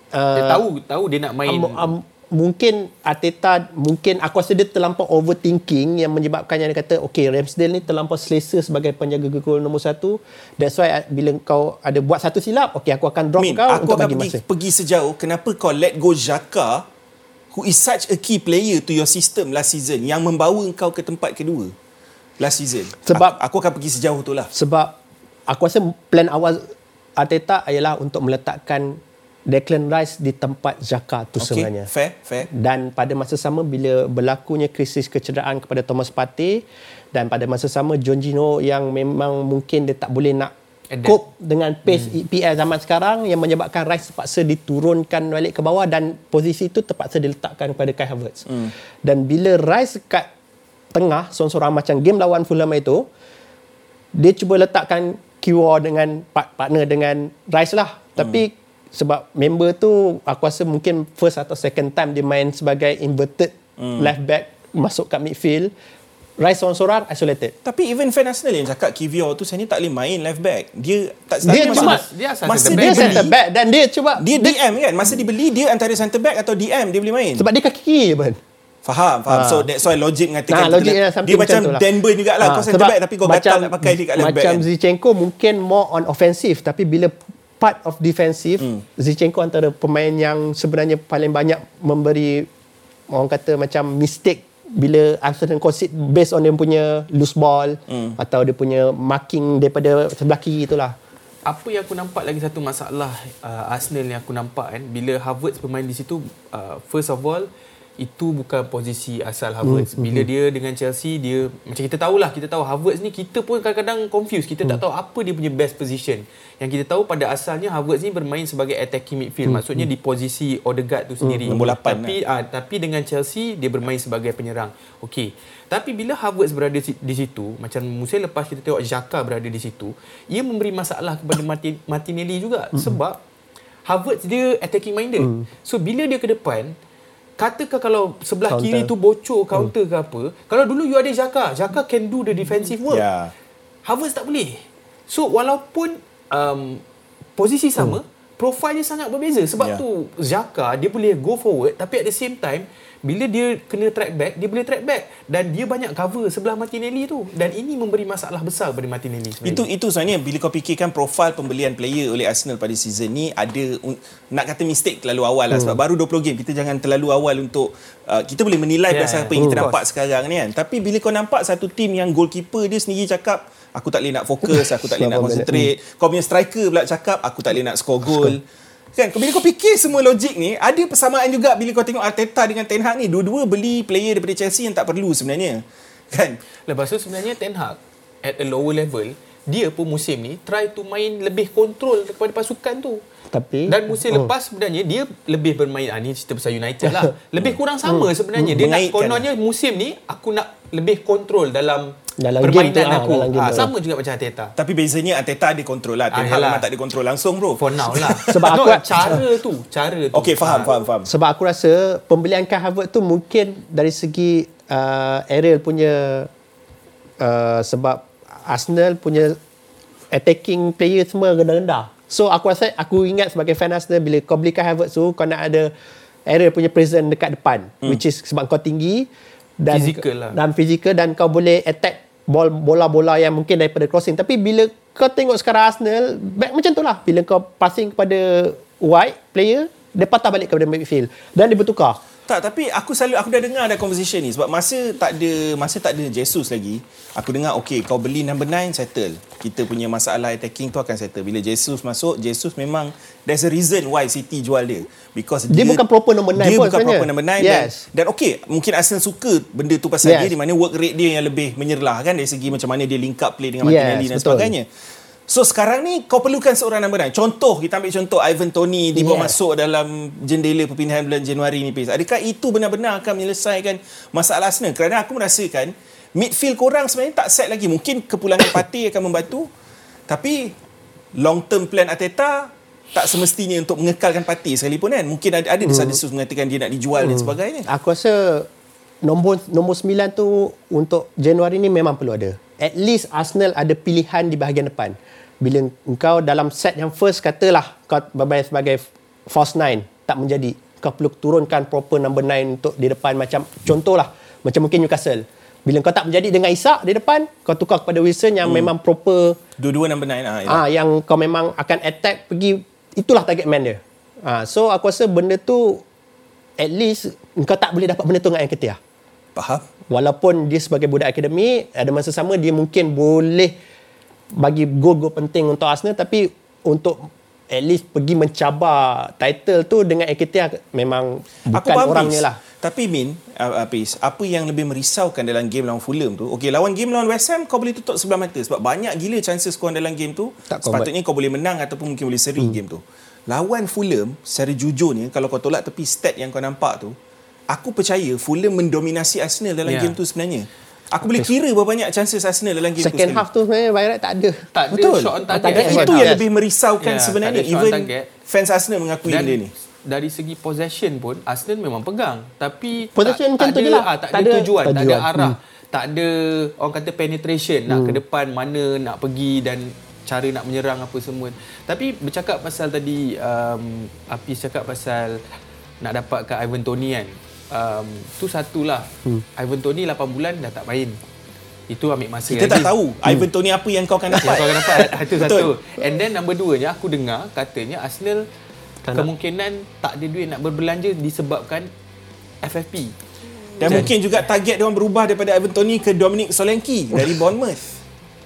Speaker 3: Dia
Speaker 4: uh,
Speaker 3: tahu tahu dia nak main.
Speaker 4: um, um, mungkin Arteta mungkin aku rasa dia terlampau overthinking yang menyebabkan yang dia kata okay Ramsdale ni terlampau selesa sebagai penjaga gol nombor satu that's why uh, bila kau ada buat satu silap okay aku akan drop
Speaker 2: Min,
Speaker 4: kau
Speaker 2: aku
Speaker 4: untuk
Speaker 2: akan
Speaker 4: bagi
Speaker 2: pergi,
Speaker 4: masa
Speaker 2: pergi sejauh kenapa kau let go Xhaka who is such a key player to your system last season yang membawa kau ke tempat kedua last season.
Speaker 4: Sebab-
Speaker 2: aku, aku akan pergi sejauh tu lah.
Speaker 4: sebab aku rasa plan awal Arteta ialah untuk meletakkan Declan Rice di tempat Xhaka tu
Speaker 2: Okay,
Speaker 4: sebenarnya
Speaker 2: fair, fair.
Speaker 4: dan pada masa sama bila berlakunya krisis kecederaan kepada Thomas Partey dan pada masa sama John Gino yang memang mungkin dia tak boleh nak
Speaker 3: Adapt.
Speaker 4: cope dengan pace hmm. EPL zaman sekarang yang menyebabkan Rice terpaksa diturunkan balik ke bawah dan posisi itu terpaksa diletakkan kepada Kai Havertz. Hmm. Dan bila Rice kat tengah seorang-seorang macam game lawan Fulham itu dia cuba letakkan QR dengan part- partner dengan Rice lah. Tapi sebab member tu aku rasa mungkin first atau second time dia main sebagai inverted left back masuk kat midfield. Rice seorang-seorang isolated.
Speaker 2: Tapi even fan Arsenal yang cakap Kivior tu sebenarnya tak boleh main left back. Dia tak
Speaker 4: Dia
Speaker 2: masa,
Speaker 4: cuma
Speaker 3: dia
Speaker 2: masa
Speaker 3: center
Speaker 2: dia,
Speaker 4: Dia
Speaker 3: back.
Speaker 4: center
Speaker 2: beli,
Speaker 4: back dan dia cuba
Speaker 2: dia DM kan. Masa dibeli dia antara center back atau DM dia boleh main.
Speaker 4: sebab dia kaki kiri je pun.
Speaker 2: Faham, faham.
Speaker 4: Ah.
Speaker 2: So that's why logic mengatakan
Speaker 4: Nah, logik
Speaker 2: nak-
Speaker 4: dia
Speaker 2: dia macam
Speaker 4: tu lah.
Speaker 2: Dan Burn jugalah.
Speaker 4: Ah,
Speaker 2: Kau center
Speaker 4: sebab
Speaker 2: back tapi kau gatal nak pakai dia kat left back.
Speaker 4: Macam
Speaker 2: kan.
Speaker 4: Zinchenko mungkin more on offensive tapi bila part of defensive hmm. Zinchenko antara pemain yang sebenarnya paling banyak memberi orang kata macam mistake bila Arsenal concede based on dia punya loose ball hmm. atau dia punya marking daripada sebelah kiri itulah.
Speaker 3: apa yang aku nampak lagi satu masalah uh, Arsenal yang aku nampak kan bila Havertz bermain di situ uh, first of all itu bukan posisi asal Havertz. Bila dia dengan Chelsea dia macam kita tahulah kita tahu Havertz ni kita pun kadang-kadang confused. Kita tak tahu apa dia punya best position. Yang kita tahu pada asalnya Havertz ni bermain sebagai attacking midfield. Maksudnya di posisi Odegaard tu sendiri.
Speaker 2: Nombor lapan
Speaker 3: Tapi ah tapi dengan Chelsea dia bermain sebagai penyerang. Okey. Tapi bila Havertz berada di situ, macam musim lepas kita tengok Xhaka berada di situ, ia memberi masalah kepada Martin, Martinelli juga sebab Havertz dia attacking minded. So bila dia ke depan, katakan kalau sebelah
Speaker 4: Counter.
Speaker 3: kiri tu bocor counter ke apa, kalau dulu you ada Xhaka, Xhaka can do the defensive work.
Speaker 2: Ya.
Speaker 3: Havertz tak boleh. So walaupun um, posisi sama, profil dia sangat berbeza. Sebab
Speaker 2: Ya.
Speaker 3: tu Xhaka dia boleh go forward tapi at the same time bila dia kena track back, dia boleh track back. Dan dia banyak cover sebelah Martinelli tu. Dan ini memberi masalah besar kepada Martinelli sebenarnya.
Speaker 2: Itu itu sebenarnya bila kau fikirkan profil pembelian player oleh Arsenal pada season ni ada nak kata mistake terlalu awal lah. Sebab baru 20 game kita jangan terlalu awal untuk uh, kita boleh menilai
Speaker 3: Yeah,
Speaker 2: berdasarkan apa yang kita
Speaker 3: Of
Speaker 2: nampak sekarang ni kan. Tapi bila kau nampak satu tim yang goalkeeper dia sendiri cakap aku tak boleh nak fokus aku tak boleh nak concentrate. kau punya striker pula cakap aku tak boleh nak score. goal Kan, bila kau fikir semua logik ni, ada persamaan juga bila kau tengok Arteta dengan Ten Hag ni. Dua-dua beli player daripada Chelsea yang tak perlu sebenarnya. Kan?
Speaker 3: Lepas tu sebenarnya Ten Hag at a lower level, dia pun musim ni try to main lebih kontrol kepada pasukan tu.
Speaker 4: Tapi
Speaker 3: Dan musim
Speaker 4: Oh.
Speaker 3: lepas sebenarnya dia lebih bermain ah ni cerita pasal United lah. [laughs] Lebih kurang sama sebenarnya. Dia nak kononnya musim ni aku nak lebih kontrol dalam,
Speaker 4: Dalam
Speaker 3: permainan
Speaker 4: game tu, ah,
Speaker 3: aku.
Speaker 4: dalam game
Speaker 3: Ah,
Speaker 4: tu.
Speaker 3: sama juga macam Arteta.
Speaker 2: Tapi bezanya Arteta ada kontrol lah. Ten
Speaker 3: Ah,
Speaker 2: Hag
Speaker 3: yalah.
Speaker 2: memang tak ada kontrol langsung bro.
Speaker 3: For now lah. [laughs]
Speaker 4: Sebab
Speaker 3: no,
Speaker 4: aku-
Speaker 3: cara tu, cara tu.
Speaker 2: Okey, faham,
Speaker 3: Ah.
Speaker 2: faham, faham.
Speaker 4: Sebab aku rasa pembelian Kai Havertz tu mungkin dari segi uh, Ariel punya uh, sebab Arsenal punya attacking player semua rendah-rendah. So aku rasa aku ingat sebagai fan Arsenal bila kau beli Kai Havertz tu kau nak ada Ariel punya presence dekat depan hmm. which is sebab kau tinggi dan
Speaker 3: Physical lah.
Speaker 4: dan fizikal dan kau boleh attack bola-bola yang mungkin daripada crossing. Tapi bila kau tengok sekarang Arsenal back macam tu lah. Bila kau passing kepada wide player dia patah balik kepada midfield. Dan dia bertukar
Speaker 2: Tak, tapi aku selalu aku dah dengar ada conversation ni sebab masa tak ada masa tak ada Jesus lagi, aku dengar okey kau beli number 9 settle. Kita punya masalah attacking tu akan settle. Bila Jesus masuk, Jesus memang there's a reason why City jual dia. Because
Speaker 4: Dia bukan proper number nine
Speaker 2: Dia
Speaker 4: pun
Speaker 2: bukan
Speaker 4: sebenarnya.
Speaker 2: proper number 9
Speaker 4: Yes.
Speaker 2: dan, dan okey, mungkin Arsenal suka benda tu pasal
Speaker 4: Yes.
Speaker 2: dia di mana work rate dia yang lebih menyerlah kan dari segi macam mana dia link up play dengan
Speaker 4: Yes,
Speaker 2: Martinelli dan
Speaker 4: betul.
Speaker 2: sebagainya. So sekarang ni kau perlukan seorang number 9. Contoh kita ambil contoh Ivan Tony dia baru
Speaker 4: Yes.
Speaker 2: masuk dalam jendela perpindahan bulan Januari ni Pis. Adakah itu benar-benar akan menyelesaikan masalah Arsenal? Kerana aku merasakan midfield korang sebenarnya tak set lagi. Mungkin kepulangan Partey akan membantu. Tapi long term plan Arteta tak semestinya untuk mengekalkan Partey sekalipun kan. Mungkin ada ada
Speaker 4: Hmm.
Speaker 2: desas-desus mengatakan dia nak dijual dan sebagainya.
Speaker 4: aku rasa nombor nombor 9 tu untuk Januari ni memang perlu ada at least Arsenal ada pilihan di bahagian depan. Bila engkau dalam set yang first katalah kau bermain sebagai false nine tak menjadi kau perlu turunkan proper number nine untuk di depan macam contohlah macam mungkin Newcastle. Bila kau tak menjadi dengan Isak di depan, kau tukar kepada Wilson yang hmm. memang proper
Speaker 2: Dua-dua number nine. Ah,
Speaker 4: ah yang kau memang akan attack pergi itulah target man dia. Ah so aku rasa benda tu at least kau tak boleh dapat benda tu dengan Enketia.
Speaker 2: Faham?
Speaker 4: Walaupun dia sebagai budak akademi, ada masa sama dia mungkin boleh bagi gol-gol penting untuk Arsenal tapi untuk at least pergi mencabar title tu dengan Enketia memang bukan
Speaker 2: faham,
Speaker 4: orangnya lah.
Speaker 2: Tapi Min, uh, Apis, apa yang lebih merisaukan dalam game lawan Fulham tu? Okey, lawan game lawan West Ham kau boleh tutup sebelah mata sebab banyak gila chances kau dalam game tu.
Speaker 4: Tak
Speaker 2: sepatutnya kau boleh menang ataupun mungkin boleh seri hmm. game tu. Lawan Fulham, secara jujurnya kalau kau tolak tepi stat yang kau nampak tu, aku percaya Fulham mendominasi Arsenal dalam
Speaker 3: Ya.
Speaker 2: game tu sebenarnya. Aku boleh kira berapa banyak chances Arsenal dalam game tu.
Speaker 4: Second half tu sebenarnya Bayrat tak ada.
Speaker 3: Tak ada
Speaker 2: Betul.
Speaker 3: shot on target.
Speaker 2: Dan itu yang lebih merisaukan
Speaker 3: Ya,
Speaker 2: sebenarnya.
Speaker 3: tak ada
Speaker 2: Even fans Arsenal mengakui
Speaker 3: Dan
Speaker 2: benda ni.
Speaker 3: dari segi possession pun Arsenal memang pegang tapi
Speaker 4: Possession
Speaker 3: tak,
Speaker 4: macam
Speaker 3: tak
Speaker 4: tu
Speaker 3: ada,
Speaker 4: je lah.
Speaker 3: ah, tak,
Speaker 4: Tak
Speaker 3: ada
Speaker 4: ada
Speaker 3: tujuan, tak ada
Speaker 4: tujuan.
Speaker 3: arah tak ada orang kata penetration nak ke depan mana nak pergi dan cara nak menyerang apa semua tapi bercakap pasal tadi um, Apis cakap pasal nak dapatkan Ivan Tony kan um, tu satulah Ivan Tony 8 bulan dah tak main itu ambil masa
Speaker 2: Kita
Speaker 3: lagi
Speaker 2: tak tahu Ivan Tony apa yang kau akan
Speaker 3: yang
Speaker 2: dapat.
Speaker 3: kau akan dapat itu
Speaker 2: Betul.
Speaker 3: satu and then number dua nya aku dengar katanya Arsenal
Speaker 4: Tak nak.
Speaker 3: kemungkinan tak ada duit nak berbelanja disebabkan FFP
Speaker 2: Dan mungkin juga target dia orang berubah daripada Ivan Tony ke Dominic Solanke dari Bournemouth.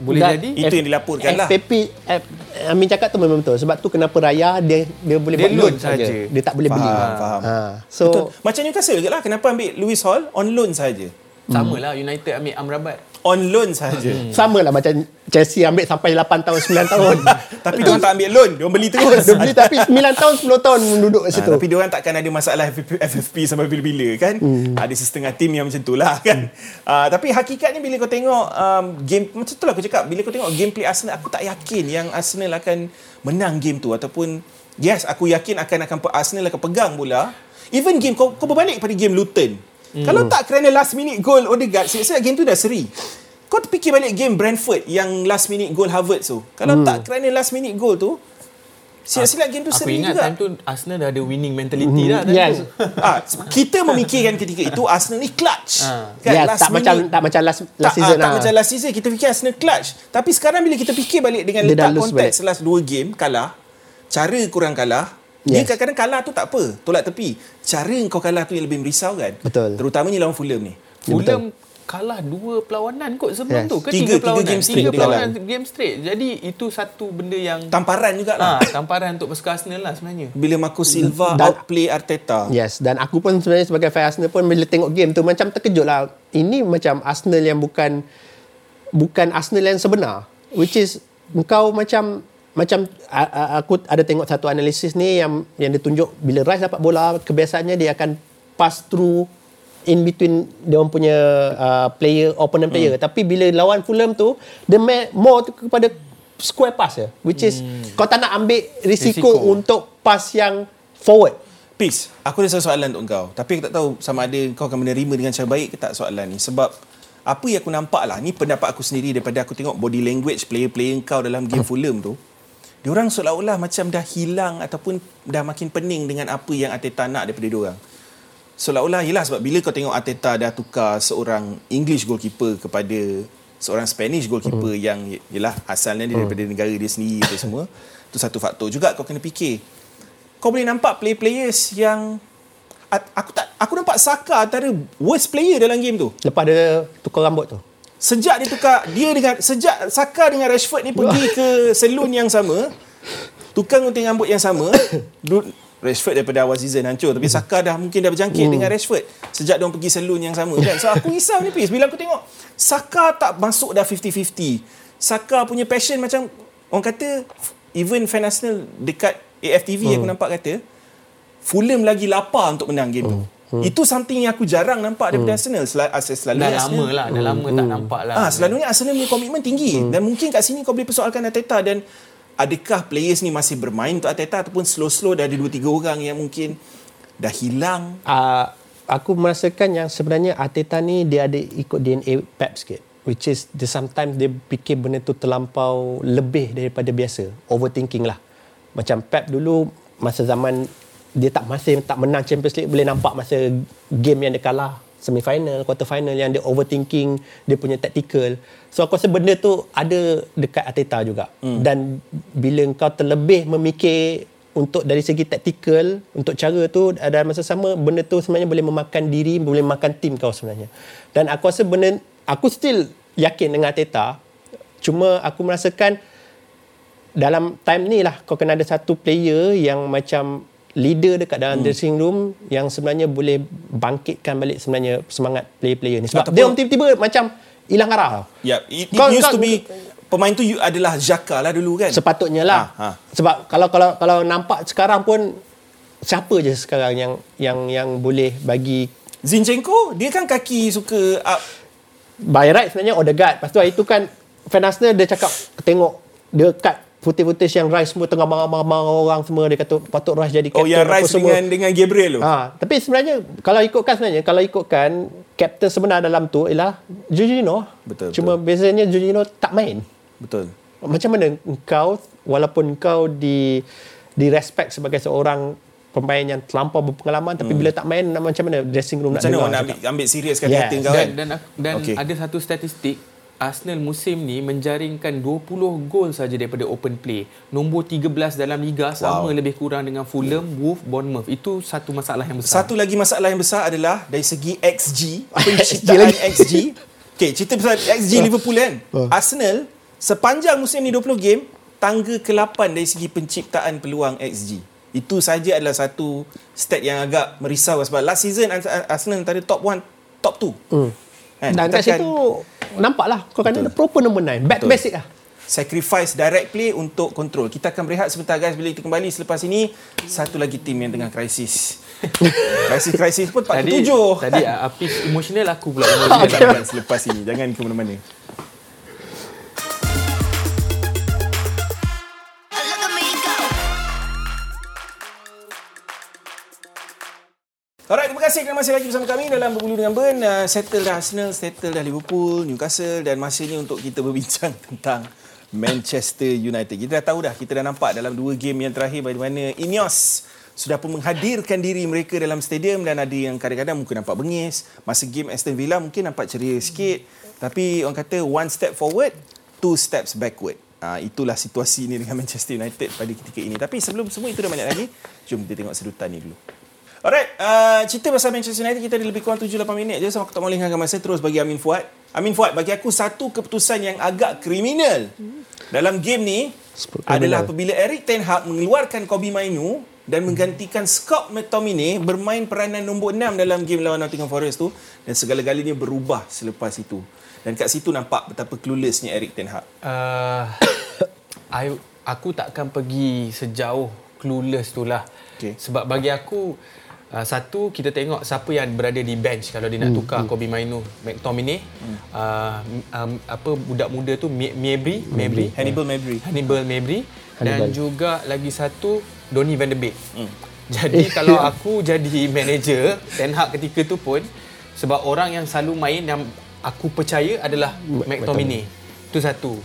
Speaker 3: Boleh
Speaker 4: Dan-
Speaker 3: jadi
Speaker 2: Itu yang dilaporkan lah.
Speaker 4: FPP eh, Amin cakap tu memang betul sebab tu kenapa Raya dia dia boleh
Speaker 3: Dia
Speaker 4: buat
Speaker 3: loan
Speaker 4: saja. Dia tak boleh beli.
Speaker 2: Faham, faham.
Speaker 4: Ha. So
Speaker 2: Betul. Macam Newcastle juga lah. Kenapa ambil Lewis Hall on loan saja?
Speaker 3: Sama lah United ambil Amrabat
Speaker 2: On loan saja.
Speaker 4: sama lah macam Chelsea ambil sampai 8 tahun 9 tahun. [laughs]
Speaker 2: Tapi dia tak ambil loan. Dia beli terus. [laughs]
Speaker 4: dia beli tapi 9 tahun 10 tahun duduk kat
Speaker 2: Ah,
Speaker 4: situ.
Speaker 2: tapi dia orang takkan ada masalah FFP, FFP sampai bila-bila kan. Hmm. Ada setengah tim yang macam tu lah [laughs] kan. Uh, tapi hakikatnya bila kau tengok um, game macam tu lah aku cakap bila kau tengok gameplay Arsenal aku tak yakin yang Arsenal akan menang game tu ataupun yes aku yakin akan akan Arsenal akan pegang bola. Even game kau kau berbalik pada game Luton. Hmm. Kalau tak kerana last minute goal Odegaard, saya game tu dah seri. Kau terfikir balik game Brentford yang last minute goal Harvard tu. Kalau hmm. tak kerana last minute goal tu, silap-silap game tu
Speaker 3: aku
Speaker 2: seri
Speaker 3: ingat
Speaker 2: juga.
Speaker 3: time tu Arsenal dah ada winning mentality dah time
Speaker 4: Yes. [laughs]
Speaker 2: ah, kita memikirkan ketika itu Arsenal ni clutch.
Speaker 3: Ah.
Speaker 4: Ya, tak macam tak macam last last season
Speaker 2: ah, tak
Speaker 4: lah.
Speaker 2: macam last season kita fikir Arsenal clutch. Tapi sekarang bila kita fikir balik dengan
Speaker 4: Dia dah
Speaker 2: letak konteks last dua game kalah, cara kurang kalah, Dia
Speaker 4: Yes.
Speaker 2: kadang-kadang kalah tu tak apa, tolak tepi. Cara kau kalah tu yang lebih merisaukan.
Speaker 4: Betul.
Speaker 2: Terutamanya lawan Fulham ni.
Speaker 3: Fulham kalah dua perlawanan kot sebelum
Speaker 4: Yes.
Speaker 3: tu ke
Speaker 2: Tiga-
Speaker 3: tiga,
Speaker 2: tiga
Speaker 3: perlawanan
Speaker 2: game straight
Speaker 3: tiga
Speaker 2: dia
Speaker 3: perlawanan game straight jadi itu satu benda yang
Speaker 2: Tamparan jugalah.
Speaker 3: ah tamparan untuk pasukan Arsenal lah sebenarnya
Speaker 2: Bila Marco Silva
Speaker 4: Dan-
Speaker 2: outplay Arteta.
Speaker 4: Yes, dan aku pun sebenarnya sebagai fan Arsenal pun bila tengok game tu macam terkejut lah. Ini macam Arsenal yang bukan bukan Arsenal yang sebenar. Which is engkau macam macam aku ada tengok satu analisis ni yang yang dia tunjuk bila Rice dapat bola kebiasaannya dia akan pass through in between dia orang punya uh, player opponent player hmm. tapi bila lawan Fulham tu dia ma- more tu kepada square pass ya which is hmm. kau tak nak ambil risiko,
Speaker 3: Risiko.
Speaker 4: untuk pass yang forward
Speaker 2: Peace, aku ada satu soalan untuk kau. Tapi aku tak tahu sama ada kau akan menerima dengan cara baik ke tak soalan ni. Sebab apa yang aku nampak lah, ni pendapat aku sendiri daripada aku tengok body language player-player kau dalam game [laughs] Fulham tu. Diorang seolah-olah macam dah hilang ataupun dah makin pening dengan apa yang Arteta nak daripada diorang. Seolah-olah, yelah sebab bila kau tengok Arteta dah tukar seorang English goalkeeper kepada seorang Spanish goalkeeper hmm. yang yelah asalnya dia daripada negara dia sendiri apa [coughs] semua. Itu satu faktor juga kau kena fikir kau boleh nampak player-players yang aku tak aku nampak Saka antara worst player dalam game tu.
Speaker 4: lepas dia tukar rambut tu
Speaker 2: Sejak dia tukar dia dengan sejak Saka dengan Rashford ni pergi ke salon yang sama, tukar gunting rambut yang sama, [coughs] Rashford daripada awal season hancur tapi Saka dah mungkin dah berjangkit
Speaker 4: Hmm.
Speaker 2: dengan Rashford sejak dia pergi salon yang sama kan. So aku risau ni Pis bila aku tengok Saka tak masuk dah 50-50. Saka punya passion macam orang kata even fan Arsenal dekat AFTV
Speaker 4: Hmm.
Speaker 2: aku nampak kata Fulham lagi lapar untuk menang game tu.
Speaker 4: Hmm.
Speaker 2: Itu something yang aku jarang nampak daripada Arsenal. Sel- selalu
Speaker 3: dah lama lah dah lama tak nampak lah
Speaker 2: Ah, selalunya Arsenal punya komitmen tinggi hmm. dan mungkin kat sini kau boleh persoalkan Arteta dan adakah players ni masih bermain untuk Arteta ataupun slow-slow dah ada 2 3 orang yang mungkin dah hilang.
Speaker 4: uh, aku merasakan yang sebenarnya Arteta ni dia ada ikut DNA Pep sikit which is dia sometimes dia fikir benda tu terlampau lebih daripada biasa overthinking lah macam Pep dulu masa zaman dia tak masih tak menang Champions League boleh nampak masa game yang dia kalah semi final quarter final yang dia overthinking dia punya tactical. So aku rasa benda tu ada dekat Ateta juga. Hmm. dan bila kau terlebih memikir untuk dari segi taktikal untuk cara tu ada masa sama benda tu sebenarnya boleh memakan diri boleh memakan tim kau sebenarnya. Dan aku rasa benda aku still yakin dengan Teta cuma aku merasakan dalam time ni lah kau kena ada satu player yang macam leader dekat dalam hmm. dressing room yang sebenarnya boleh bangkitkan balik sebenarnya semangat player-player ni sebab
Speaker 2: Ataupun-
Speaker 4: dia orang tiba-tiba macam hilang arah
Speaker 2: Yeah, it, it
Speaker 4: Kau-
Speaker 2: used
Speaker 4: kau-
Speaker 2: to be pemain tu adalah Jaka lah dulu kan.
Speaker 4: Sepatutnya lah.
Speaker 2: Ha, ha.
Speaker 4: Sebab kalau kalau kalau nampak sekarang pun siapa je sekarang yang yang yang boleh bagi
Speaker 2: Zinchenko dia kan kaki suka up
Speaker 4: by right sebenarnya Odegaard. Lepas tu hari tu kan Van Arsenal dia cakap tengok dia cut footage-footage yang Rice semua tengah marah-marah orang semua dia kata patut Rice jadi
Speaker 2: Oh
Speaker 4: captain
Speaker 2: yang
Speaker 4: apa
Speaker 2: Rice
Speaker 4: semua.
Speaker 2: dengan dengan Gabriel tu.
Speaker 4: Ha, tapi sebenarnya kalau ikutkan sebenarnya kalau ikutkan captain sebenar dalam tu ialah Jorginho.
Speaker 2: Betul,
Speaker 4: Cuma bezanya Jorginho tak main.
Speaker 2: Betul.
Speaker 4: Macam mana engkau walaupun engkau di di respect sebagai seorang pemain yang terlampau berpengalaman tapi bila tak main macam mana dressing room
Speaker 2: Hmm. Macam mana
Speaker 4: nak
Speaker 2: orang nak ambil, ambil serius
Speaker 4: Yes.
Speaker 2: kata-kata kau kan?
Speaker 3: Dan dan dan okay. ada satu statistik Arsenal musim ni menjaringkan 20 gol saja daripada open play. Nombor 13 dalam liga sama lebih kurang dengan Fulham, Wolves, Bournemouth. Itu satu masalah yang besar.
Speaker 2: Satu lagi masalah yang besar adalah dari segi XG, [laughs] penciptaan
Speaker 4: lagi.
Speaker 2: XG. Okay, cerita pasal XG Liverpool kan. Arsenal sepanjang musim ni 20 game, tangga ke-8 dari segi penciptaan peluang XG. Itu saja adalah satu stat yang agak merisau sebab last season Ars- Arsenal antara top 1, top 2. Hmm. Kan?
Speaker 4: Dan kat situ nampak lah kau kan ada proper number 9. Back to
Speaker 2: Betul.
Speaker 4: basic lah.
Speaker 2: sacrifice direct play untuk control. Kita akan berehat sebentar guys bila kita kembali selepas ini satu lagi tim yang tengah krisis. [laughs] Krisis-krisis pun tak
Speaker 3: tadi
Speaker 2: ketujuh.
Speaker 3: tadi uh, Apis emotional aku pula [laughs]
Speaker 2: akan selepas ini. Jangan ke mana-mana. Alright, terima kasih kerana masih lagi bersama kami dalam Berbulu dengan Ben. Uh, settle dah Arsenal, settle dah Liverpool, Newcastle dan masanya untuk kita berbincang [laughs] tentang Manchester United. Kita dah tahu dah, kita dah nampak dalam dua game yang terakhir bagaimana Ineos sudah pun menghadirkan diri mereka dalam stadium dan ada yang kadang-kadang mungkin nampak bengis. Masa game Aston Villa mungkin nampak ceria sikit. Tapi orang kata one step forward, two steps backward. Uh, itulah situasi ini dengan [laughs] Manchester United pada ketika ini. Tapi sebelum semua itu dah banyak lagi, jom kita tengok sedutan ni dulu. Alright, uh, cerita pasal Manchester United kita ada lebih kurang 7-8 minit je so aku tak lengahkan masa terus bagi Amin Fuad. Amin Fuad, bagi aku satu keputusan yang agak kriminal dalam game ni
Speaker 4: Criminal.
Speaker 2: adalah apabila Eric Ten Hag mengeluarkan Kobe Mainu dan menggantikan Scott McTominay bermain peranan nombor 6 dalam game lawan Nottingham Forest tu dan segala-galanya berubah selepas itu. Dan kat situ nampak betapa cluelessnya Eric Ten Hag.
Speaker 3: Uh, [coughs] I, aku takkan pergi sejauh clueless tu lah.
Speaker 2: Okey.
Speaker 3: Sebab bagi aku, uh, satu, kita tengok siapa yang berada di bench. Kalau dia nak tukar Kobe Mainu, McTominay, uh, um, apa budak muda tu, Mie- Mabry, Mabry,
Speaker 2: Hannibal Mabry.
Speaker 3: Hannibal Mabry. Dan
Speaker 4: Hannibal.
Speaker 3: juga lagi satu Donny van de Beek. Jadi kalau [laughs] aku jadi manager Ten Hag ketika tu pun sebab orang yang selalu main yang aku percaya adalah McTominay. Itu satu.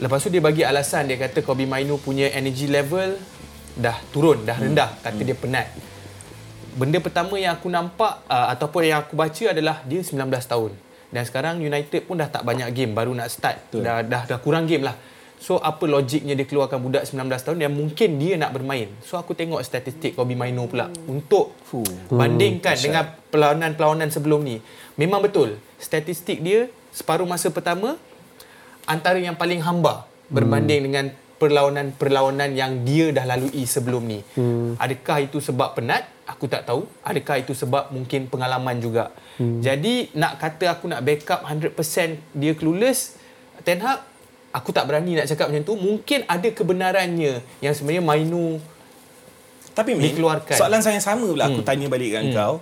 Speaker 3: Lepas tu dia bagi alasan. Dia kata Kobe Mainu punya energy level dah turun, dah rendah, kata dia penat. Benda pertama yang aku nampak uh, ataupun yang aku baca adalah dia 19 tahun. Dan sekarang United pun dah tak banyak game, baru nak start. Dah, dah dah kurang game lah. So apa logiknya dia keluarkan budak 19 tahun yang mungkin dia nak bermain. So aku tengok statistik Kobe Maino pula untuk
Speaker 2: Fuh.
Speaker 3: bandingkan dengan perlawanan-perlawanan sebelum ni. Memang betul. Statistik dia separuh masa pertama antara yang paling hamba berbanding dengan perlawanan-perlawanan yang dia dah lalui sebelum ni. Hmm. Adakah itu sebab penat? Aku tak tahu. Adakah itu sebab mungkin pengalaman juga. Hmm. Jadi nak kata aku nak backup 100% dia clueless, Ten Hag aku tak berani nak cakap macam tu. Mungkin ada kebenarannya yang sebenarnya Mainu
Speaker 2: Tapi Min,
Speaker 3: Dikeluarkan.
Speaker 2: soalan saya yang sama pula aku tanya balik dengan kau.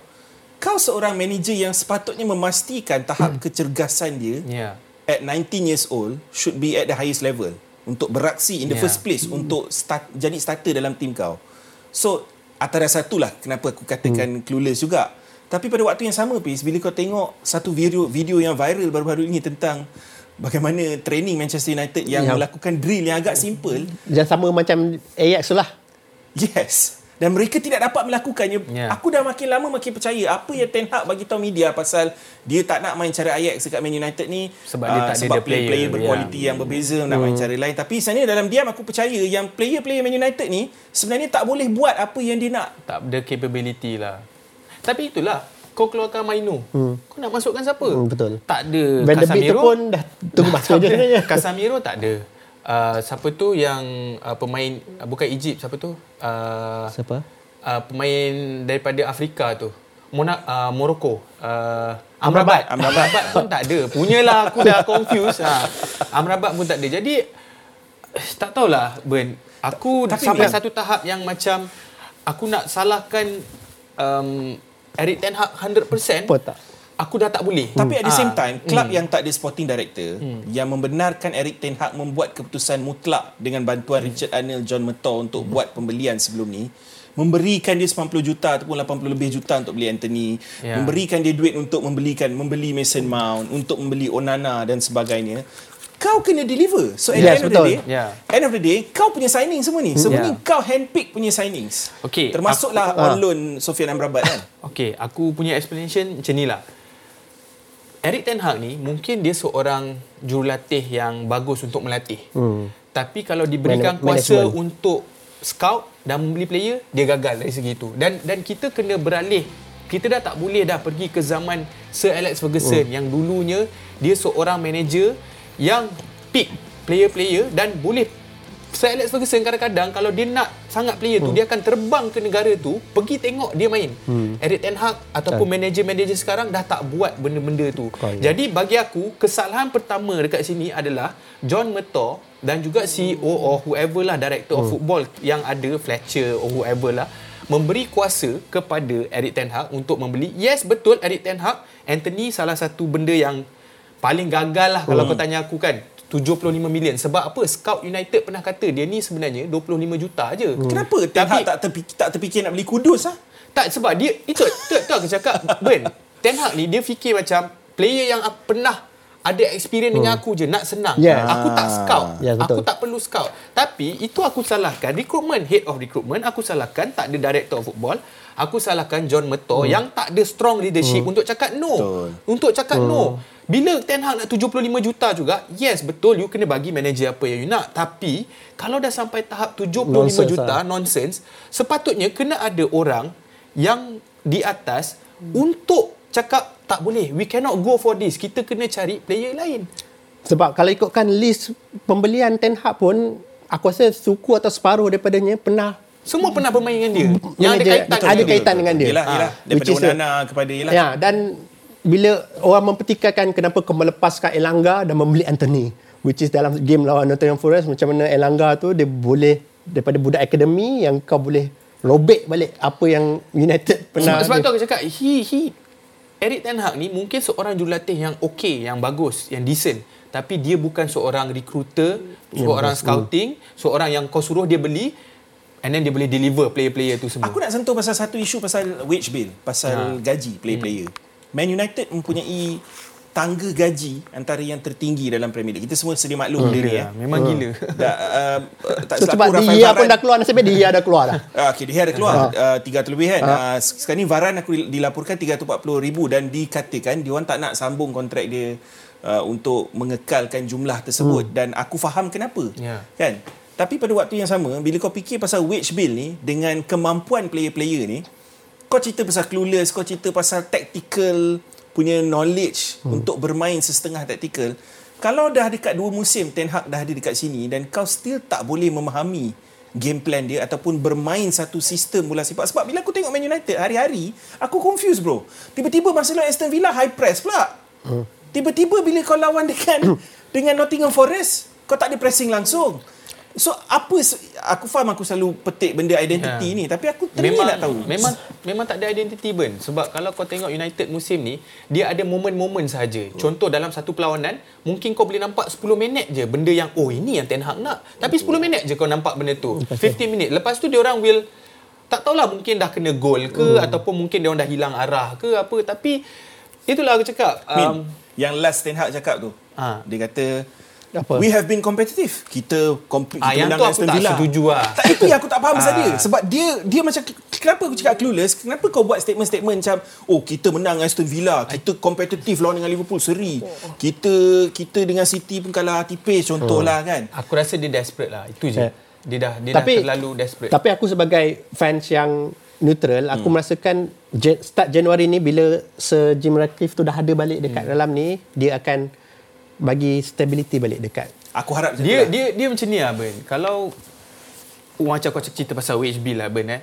Speaker 2: Kau seorang manager yang sepatutnya memastikan tahap kecergasan dia
Speaker 3: ya.
Speaker 2: at 19 years old should be at the highest level untuk beraksi in the
Speaker 3: Yeah.
Speaker 2: first place untuk start jadi starter dalam tim kau. So antara satulah kenapa aku katakan clueless juga. Tapi pada waktu yang sama Pis, bila kau tengok satu video video yang viral baru-baru ini tentang bagaimana training Manchester United yang
Speaker 4: Ya.
Speaker 2: melakukan drill yang agak simple,
Speaker 4: Yang sama macam Ajax lah.
Speaker 2: yes. Dan mereka tidak dapat melakukannya.
Speaker 3: Ya.
Speaker 2: Aku dah makin lama makin percaya apa yang Ten Hag bagi tahu media pasal dia tak nak main cara Ajax dekat Man United ni
Speaker 3: Sebab dia
Speaker 2: ah,
Speaker 3: tak ada
Speaker 2: sebab
Speaker 3: the player,
Speaker 2: player
Speaker 3: ya.
Speaker 2: berkualiti yang berbeza nak main cara lain. Tapi sebenarnya dalam diam aku percaya yang player-player Man United ni sebenarnya tak boleh buat apa yang dia nak.
Speaker 3: Tak ada capability lah. Tapi itulah. Kau keluarkan Mainu. Hmm. Kau nak masukkan siapa?
Speaker 4: Hmm, betul.
Speaker 3: Tak ada
Speaker 4: Van
Speaker 3: Casemiro.
Speaker 4: pun dah tunggu [laughs] masa je sebenarnya.
Speaker 3: Casemiro tak ada. Uh, siapa tu yang uh, pemain uh, bukan Egypt siapa tu? Uh,
Speaker 4: Siapa?
Speaker 3: uh, pemain daripada Afrika tu. Mona, uh, Morocco. Uh,
Speaker 4: Amrabat.
Speaker 3: Amrabat. Amrabat pun tak ada. Punyalah aku dah confused. Ha. Amrabat pun tak ada. Jadi tak tahulah Ben. Aku
Speaker 2: Tapi
Speaker 3: sampai
Speaker 2: Min-
Speaker 3: satu tahap yang macam aku nak salahkan um, Eric Ten Hag 100%.
Speaker 4: Apa tak?
Speaker 3: Aku dah tak boleh.
Speaker 2: Tapi at the same
Speaker 3: Ah.
Speaker 2: time, klub yang tak ada sporting director yang membenarkan Eric Ten Hag membuat keputusan mutlak dengan bantuan Richard Arnold, John Murtough untuk buat pembelian sebelum ni, memberikan dia 90 juta ataupun 80 lebih juta untuk beli Anthony,
Speaker 3: Ya.
Speaker 2: memberikan dia duit untuk membelikan membeli Mason Mount, untuk membeli Onana dan sebagainya. Kau kena deliver. So at the
Speaker 4: Yes,
Speaker 2: end of
Speaker 4: betul.
Speaker 2: the day,
Speaker 3: Ya.
Speaker 2: end of the day, kau punya signing semua ni. Semua
Speaker 3: Ya.
Speaker 2: ni kau handpick punya signings.
Speaker 3: Okey,
Speaker 2: Termasuklah
Speaker 4: aku-
Speaker 2: on
Speaker 4: ah.
Speaker 2: loan Sofian Amrabat kan.
Speaker 3: Okay, aku punya explanation macam ni lah. Eric Ten Hag ni mungkin dia seorang jurulatih yang bagus untuk melatih. Hmm. Tapi kalau diberikan
Speaker 4: Man-
Speaker 3: kuasa
Speaker 4: management.
Speaker 3: untuk scout dan membeli player, dia gagal dari segi itu. Dan dan kita kena beralih. Kita dah tak boleh dah pergi ke zaman Sir Alex Ferguson yang dulunya dia seorang manager yang pick player-player dan boleh Sir Alex Ferguson kadang-kadang kalau dia nak sangat player tu dia akan terbang ke negara tu pergi tengok dia main. Eric Ten Hag ataupun manager-manager sekarang dah tak buat benda-benda tu.
Speaker 4: ya.
Speaker 3: Jadi bagi aku kesalahan pertama dekat sini adalah John Murtough dan juga CEO or whoever lah director of football yang ada Fletcher or whoever lah memberi kuasa kepada Eric Ten Hag untuk membeli. Yes betul Eric Ten Hag Anthony salah satu benda yang paling gagal lah kalau kau tanya aku kan 75 million. Sebab apa? Scout United pernah kata dia ni sebenarnya 25 juta je
Speaker 2: Kenapa? Ten Hag tak terfikir, tak terfikir nak beli kudus ah?
Speaker 3: tak sebab dia itu tu, tu aku cakap Ben Ten Hag ni dia fikir macam player yang pernah ada experience dengan aku je nak senang.
Speaker 4: Yes.
Speaker 3: Aku tak scout.
Speaker 4: Ya, betul.
Speaker 3: aku tak perlu scout. Tapi itu aku salahkan recruitment head of recruitment aku salahkan tak ada director of football. Aku salahkan John Murtough yang tak ada strong leadership untuk cakap no.
Speaker 2: Betul.
Speaker 3: Untuk cakap no. Bila Ten Hag nak 75 juta juga, yes betul you kena bagi manager apa yang you nak. Tapi kalau dah sampai tahap 75
Speaker 4: Nonsense
Speaker 3: juta
Speaker 4: lah.
Speaker 3: nonsense, sepatutnya kena ada orang yang di atas untuk cakap tak boleh, we cannot go for this. Kita kena cari player lain.
Speaker 4: Sebab kalau ikutkan list pembelian Ten Hag pun aku rasa suku atau separuh daripadanya pernah
Speaker 3: Semua pernah bermain dengan dia. Yang ada
Speaker 4: Manager-
Speaker 3: kaitan
Speaker 4: ada
Speaker 3: dengan dia.
Speaker 4: kaitan dengan dia.
Speaker 2: Yelah,
Speaker 4: Ah,
Speaker 2: yelah.
Speaker 4: which
Speaker 2: Daripada Onana kepada yelah.
Speaker 4: Ya, dan bila orang mempertikaikan kenapa kau melepaskan Elanga dan membeli Anthony, which is dalam game lawan Nottingham Forest macam mana Elanga tu dia boleh daripada budak akademi yang kau boleh robek balik apa yang United pernah
Speaker 3: Sebab, sebab tu aku cakap, he, he, Eric Ten Hag ni mungkin seorang jurulatih yang okey, yang bagus, yang decent. Tapi dia bukan seorang recruiter, seorang scouting, seorang yang kau suruh dia beli and then dia boleh deliver player-player tu semua.
Speaker 2: Aku nak sentuh pasal satu isu pasal wage bill, pasal gaji player-player. Man United mempunyai tangga gaji antara yang tertinggi dalam Premier League. Kita semua sedia maklum benda ni ya.
Speaker 3: Memang gila.
Speaker 2: Da, uh, [laughs] tak
Speaker 4: so, sebab dia pun
Speaker 2: Varane-
Speaker 4: dah keluar nasib dia dah keluar dah. [laughs]
Speaker 2: Ah, okay, dia ada keluar uh, 300 lebih kan. Uh, sekarang ni Varan aku dilaporkan 340 ribu dan dikatakan dia orang tak nak sambung kontrak dia uh, untuk mengekalkan jumlah tersebut dan aku faham kenapa.
Speaker 3: Ya.
Speaker 2: Kan? Tapi pada waktu yang sama bila kau fikir pasal wage bill ni dengan kemampuan player-player ni kau cerita pasal clueless, kau cerita pasal tactical punya knowledge hmm. untuk bermain sesetengah tactical. Kalau dah dekat dua musim Ten Hag dah ada dekat sini dan kau still tak boleh memahami game plan dia ataupun bermain satu sistem bola sepak. Sebab bila aku tengok Man United hari-hari, aku confused bro. Tiba-tiba lawan Aston Villa high press pula. Hmm. Tiba-tiba bila kau lawan dengan [coughs] dengan Nottingham Forest, kau tak ada pressing langsung. So apa se- aku faham aku selalu petik benda identiti
Speaker 3: Ya.
Speaker 2: ni tapi aku
Speaker 3: memang
Speaker 2: nak tahu.
Speaker 3: memang memang tak ada identiti Ben sebab kalau kau tengok United musim ni dia ada momen-momen saja. Contoh dalam satu perlawanan mungkin kau boleh nampak 10 minit je benda yang oh ini yang Ten Hag nak. Tapi 10 minit je kau nampak benda tu. 15 minit. Lepas tu dia orang will tak tahulah mungkin dah kena gol ke
Speaker 2: Hmm.
Speaker 3: ataupun mungkin dia orang dah hilang arah ke apa tapi itulah aku cakap
Speaker 2: Min,
Speaker 3: um,
Speaker 2: yang last Ten Hag cakap tu.
Speaker 3: Ah.
Speaker 2: Dia kata
Speaker 4: Apa?
Speaker 2: We have been competitive. Kita compete
Speaker 3: Ah,
Speaker 2: kita
Speaker 3: yang
Speaker 2: menang
Speaker 3: tu
Speaker 2: dengan
Speaker 3: aku
Speaker 2: Aston
Speaker 3: tak
Speaker 2: Villa.
Speaker 3: setuju lah.
Speaker 2: Tak itu yang aku tak faham [laughs] pasal
Speaker 3: Ah.
Speaker 2: dia. Sebab dia dia macam kenapa aku cakap clueless? Kenapa kau buat statement-statement macam oh kita menang dengan Aston Villa, kita kompetitif lawan dengan Liverpool seri. Kita kita dengan City pun kalah tipis contohlah kan.
Speaker 3: aku rasa dia desperate lah itu je
Speaker 4: Ya.
Speaker 3: dia dah dia
Speaker 4: tapi,
Speaker 3: dah terlalu desperate
Speaker 4: Tapi aku sebagai fans yang neutral, aku
Speaker 2: Hmm.
Speaker 4: merasakan start Januari ni bila Sir Jim Ratcliffe tu dah ada balik dekat
Speaker 2: Hmm.
Speaker 4: dalam ni, dia akan bagi stability balik dekat.
Speaker 2: Aku harap
Speaker 3: dia
Speaker 2: lah.
Speaker 3: dia dia macam ni lah Ben kalau macam kau cerita pasal WHB lah Ben eh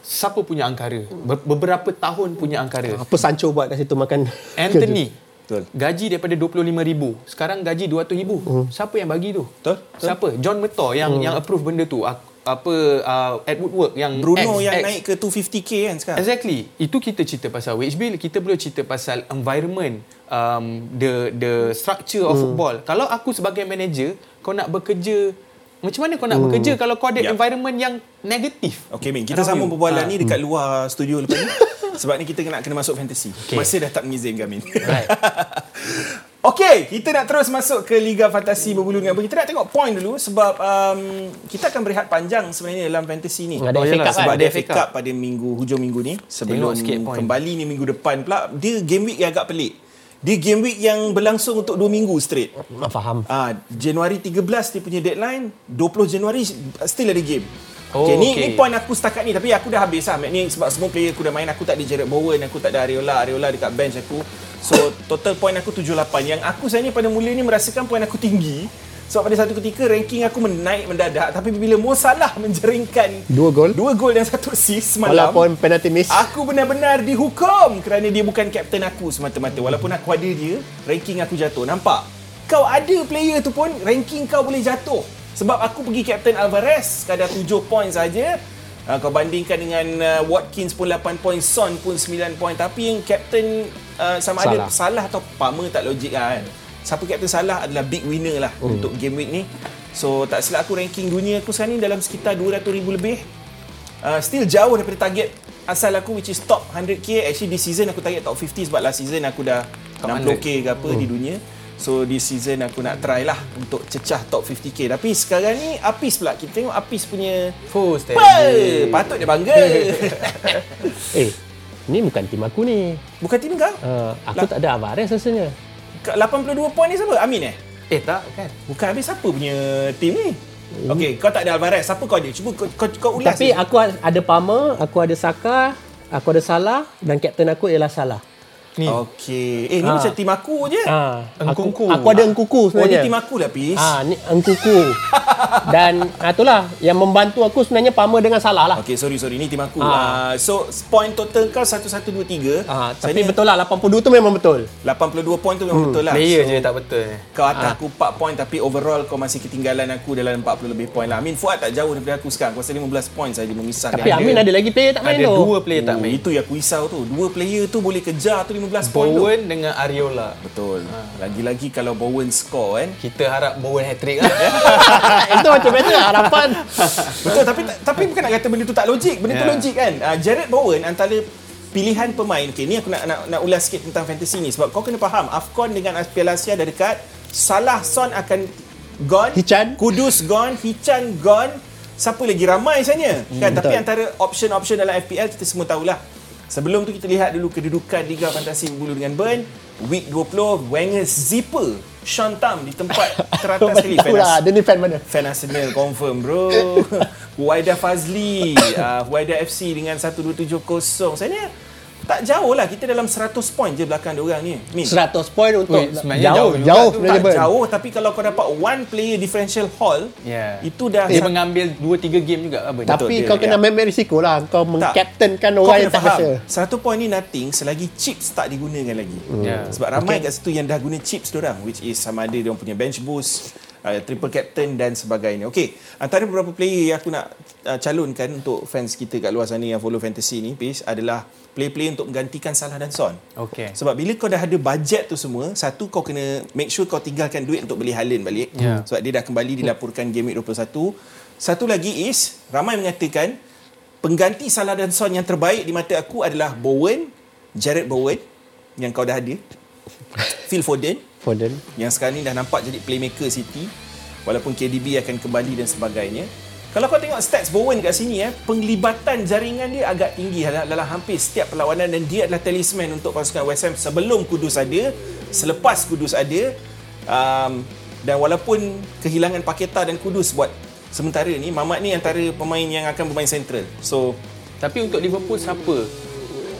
Speaker 3: siapa punya angkara Ber- beberapa tahun punya angkara
Speaker 4: Apa Sancho buat kat situ makan [laughs]
Speaker 3: Anthony
Speaker 2: Betul.
Speaker 3: gaji daripada 25000 sekarang gaji 200000
Speaker 4: Hmm.
Speaker 3: siapa yang bagi tu
Speaker 2: Betul,
Speaker 3: siapa John Metor yang yang approve benda tu apa uh, Edward Work yang
Speaker 2: Bruno
Speaker 3: X,
Speaker 2: yang
Speaker 3: X.
Speaker 2: naik ke 250k kan sekarang.
Speaker 3: Exactly. Itu kita cerita pasal wage bill, kita belum cerita pasal environment, um, the the structure of football. Kalau aku sebagai manager, kau nak bekerja macam mana kau nak bekerja kalau kau ada
Speaker 2: Yup.
Speaker 3: environment yang negatif?
Speaker 2: Okay, Min. Kita sambung perbualan
Speaker 3: Ah.
Speaker 2: ni dekat luar studio lepas ni. [laughs] Sebab ni kita nak kena masuk fantasy.
Speaker 3: Okay.
Speaker 2: Masa dah tak mengizinkan, Min.
Speaker 3: Right. [laughs]
Speaker 2: okay, kita nak terus masuk ke Liga Fantasi berbulu dengan Kita nak tengok point dulu sebab um, kita akan berehat panjang sebenarnya dalam fantasy ni.
Speaker 4: Ada
Speaker 3: Oh,
Speaker 4: FA
Speaker 3: yalah,
Speaker 4: Cup
Speaker 2: Sebab
Speaker 4: kan?
Speaker 2: ada FA Cup pada minggu hujung minggu ni sebelum kembali ni minggu depan pula dia game week yang agak pelik. Dia game week yang berlangsung untuk 2 minggu straight.
Speaker 4: Faham.
Speaker 2: Ah, Januari 13 dia punya deadline, 20 Januari still ada game.
Speaker 3: Oh,
Speaker 2: okay, ni,
Speaker 3: okay.
Speaker 2: ni point aku setakat ni tapi aku dah habis lah. Ni sebab semua player aku dah main, aku tak ada Jared Bowen, aku tak ada Areola, Areola dekat bench aku. So total point aku 78. Yang aku sebenarnya pada mula ni merasakan point aku tinggi. Sebab pada satu ketika ranking aku menaik mendadak tapi bila Mo Salah menjeringkan
Speaker 4: Dua gol.
Speaker 2: Dua gol dan satu assist semalam.
Speaker 4: Walaupun penalty miss.
Speaker 2: Aku benar-benar dihukum kerana dia bukan kapten aku semata-mata. Walaupun aku ada dia, ranking aku jatuh. Nampak? Kau ada player tu pun, ranking kau boleh jatuh. Sebab aku pergi kapten Alvarez, kadar 7 poin saja. Uh, kau bandingkan dengan uh, Watkins pun 8 poin, Son pun 9 poin. Tapi yang kapten uh, sama ada
Speaker 4: Salah.
Speaker 2: salah atau Palmer tak logik lah kan. Siapa kapten salah adalah big winner lah hmm. untuk game week ni. So tak silap aku ranking dunia aku sekarang ni dalam sekitar 200,000 lebih. Uh, still jauh daripada target asal aku which is top 100k. Actually this season aku target top 50 sebab last season aku dah
Speaker 3: Top
Speaker 2: 60k ke apa di dunia. So this season aku nak try lah untuk cecah top 50k. Tapi sekarang ni Apis pula. Kita tengok Apis punya
Speaker 3: Full
Speaker 2: Apa? Patut dia bangga. [laughs]
Speaker 4: Eh, ni bukan tim aku ni.
Speaker 2: Bukan tim kau?
Speaker 4: Uh, aku tak ada Alvarez rasanya.
Speaker 2: Kat 82 poin ni siapa? Amin eh?
Speaker 3: Eh tak kan?
Speaker 2: Bukan habis siapa punya tim ni? Okay, kau tak ada Alvarez. Siapa kau ada? Cuba kau, kau, kau ulas.
Speaker 4: Tapi
Speaker 2: ni.
Speaker 4: aku ada Palmer, aku ada Saka, aku ada Salah dan kapten aku ialah Salah.
Speaker 3: Ni.
Speaker 2: Okay. Eh, ni
Speaker 4: Ah.
Speaker 2: macam tim aku je.
Speaker 4: Ha, aku,
Speaker 3: Engkuku.
Speaker 4: aku ada Engkuku
Speaker 2: Oh, ni
Speaker 4: sebenarnya.
Speaker 2: tim aku lah, Pis.
Speaker 4: Ah, ni Engkuku. [laughs] dan ah, itulah yang membantu aku sebenarnya Palmer dengan Salah lah.
Speaker 2: Okay, sorry, sorry. Ni tim aku. Uh,
Speaker 4: Ah.
Speaker 2: so, point total kau 1, 1, 2, 3.
Speaker 4: Ah, tapi betul lah 82 tu memang betul.
Speaker 2: 82 point tu memang betul lah.
Speaker 3: Player
Speaker 2: so,
Speaker 3: je tak betul.
Speaker 2: Kau atas aku 4 point tapi overall kau masih ketinggalan aku dalam 40 lebih point lah. Amin Fuad tak jauh daripada aku sekarang. Kau rasa 15 point saja memisahkan.
Speaker 4: Tapi Amin ada lagi player tak main
Speaker 3: Ada
Speaker 4: tu.
Speaker 3: dua player tak main.
Speaker 2: itu yang aku risau tu. Dua player tu boleh kejar tu 15 point tu.
Speaker 3: Bowen dengan Ariola.
Speaker 2: Betul. Lagi-lagi kalau Bowen score kan.
Speaker 3: Kita harap Bowen hat-trick lah. [laughs]
Speaker 4: Itu macam biasa harapan. [laughs]
Speaker 2: Betul tapi tapi bukan nak kata benda tu tak logik. Benda tu
Speaker 3: Ya.
Speaker 2: logik kan. Uh, Jared Bowen antara pilihan pemain. Okay, ni aku nak, nak nak ulas sikit tentang fantasy ni sebab kau kena faham AFCON dengan Piala Asia dah dekat. Salah Son akan gone.
Speaker 4: Hichan.
Speaker 2: Kudus gone, Hichan gone. Siapa lagi ramai sebenarnya. Kan tapi
Speaker 4: betul.
Speaker 2: antara option-option dalam FPL kita semua tahulah. Sebelum tu kita lihat dulu kedudukan Liga Fantasi Berbulu dengan Burn. Week 20 Wenger zipper Sean Tam di tempat [laughs] teratas sekali.
Speaker 4: Tahu lah, dia ni fan mana?
Speaker 2: Fan Arsenal confirm bro. [laughs] Huwaida Fazli, uh, Huwaida FC dengan 1270. Saya tak jauh lah. Kita dalam 100 point je belakang dia orang ni. Min.
Speaker 4: 100 point untuk
Speaker 3: sebenarnya
Speaker 4: jauh,
Speaker 3: jauh
Speaker 4: jauh
Speaker 3: tu.
Speaker 4: sebenarnya
Speaker 2: Tak jauh tapi kalau kau dapat one player differential haul,
Speaker 3: Ya.
Speaker 2: itu dah
Speaker 3: Dia mengambil 2-3 game juga apa
Speaker 2: Betul,
Speaker 4: Tapi
Speaker 2: dia-
Speaker 4: kau kena
Speaker 2: ya.
Speaker 4: ambil risiko lah. Kau
Speaker 2: kau
Speaker 4: orang
Speaker 2: kena
Speaker 4: yang tak
Speaker 2: faham.
Speaker 4: biasa.
Speaker 2: Satu point ni nothing selagi chips tak digunakan lagi.
Speaker 3: Ya.
Speaker 2: Sebab ramai kat situ yang dah guna chips orang which is sama ada dia orang punya bench boost, uh, triple captain dan sebagainya. Okey, antara beberapa player yang aku nak uh, calonkan untuk fans kita kat luar sana yang follow fantasy ni, Pis, adalah player-player untuk menggantikan Salah dan Son.
Speaker 3: Okey.
Speaker 2: Sebab bila kau dah ada bajet tu semua, satu kau kena make sure kau tinggalkan duit untuk beli Haaland balik.
Speaker 3: Ya.
Speaker 2: Sebab dia dah kembali dilaporkan game week 21. Satu lagi is ramai mengatakan pengganti Salah dan Son yang terbaik di mata aku adalah Bowen, Jared Bowen yang kau dah ada. [laughs] Phil Foden
Speaker 4: Foden.
Speaker 2: yang sekarang ni dah nampak jadi playmaker City walaupun KDB akan kembali dan sebagainya. Kalau kau tengok stats Bowen kat sini eh, penglibatan jaringan dia agak tinggi dalam, dalam hampir setiap perlawanan dan dia adalah talisman untuk pasukan West Ham sebelum Kudus ada, selepas Kudus ada. Um, dan walaupun kehilangan Paketa dan Kudus buat sementara ni, Mamat ni antara pemain yang akan bermain central. So,
Speaker 3: Tapi untuk Liverpool siapa?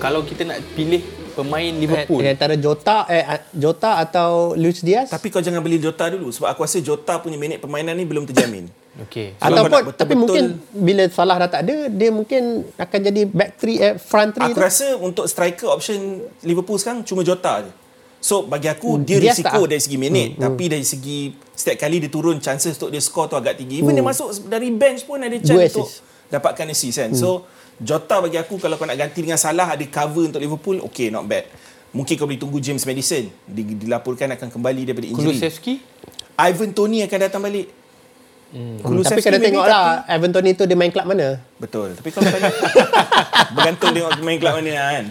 Speaker 3: Kalau kita nak pilih pemain Liverpool.
Speaker 4: Eh, antara Jota eh Jota atau Luis Diaz.
Speaker 2: tapi kau jangan beli Jota dulu sebab aku rasa Jota punya minit permainan ni belum terjamin.
Speaker 3: Okey.
Speaker 4: Ataupun tapi mungkin bila Salah dah tak ada dia mungkin akan jadi back three eh, front three
Speaker 2: Aku
Speaker 4: tu.
Speaker 2: rasa untuk striker option Liverpool sekarang cuma Jota je. So bagi aku dia
Speaker 4: Diaz
Speaker 2: risiko
Speaker 4: tak?
Speaker 2: dari segi minit tapi dari segi setiap kali dia turun chances untuk dia score tu agak tinggi. Even dia masuk dari bench pun ada
Speaker 4: Dua
Speaker 2: chance untuk
Speaker 4: assist.
Speaker 2: dapatkan assist kan. So Jota bagi aku kalau kau nak ganti dengan Salah ada cover untuk Liverpool, okay not bad. Mungkin kau boleh tunggu James Madison Di- dilaporkan akan kembali daripada injury.
Speaker 3: Kulusevski?
Speaker 2: Ivan Tony akan datang balik. Hmm.
Speaker 4: Hmm, tapi kena tengok lah Evan Tony tu dia main kelab mana.
Speaker 2: Betul. Tapi kalau tanya [laughs] bergantung tengok main kelab mana kan.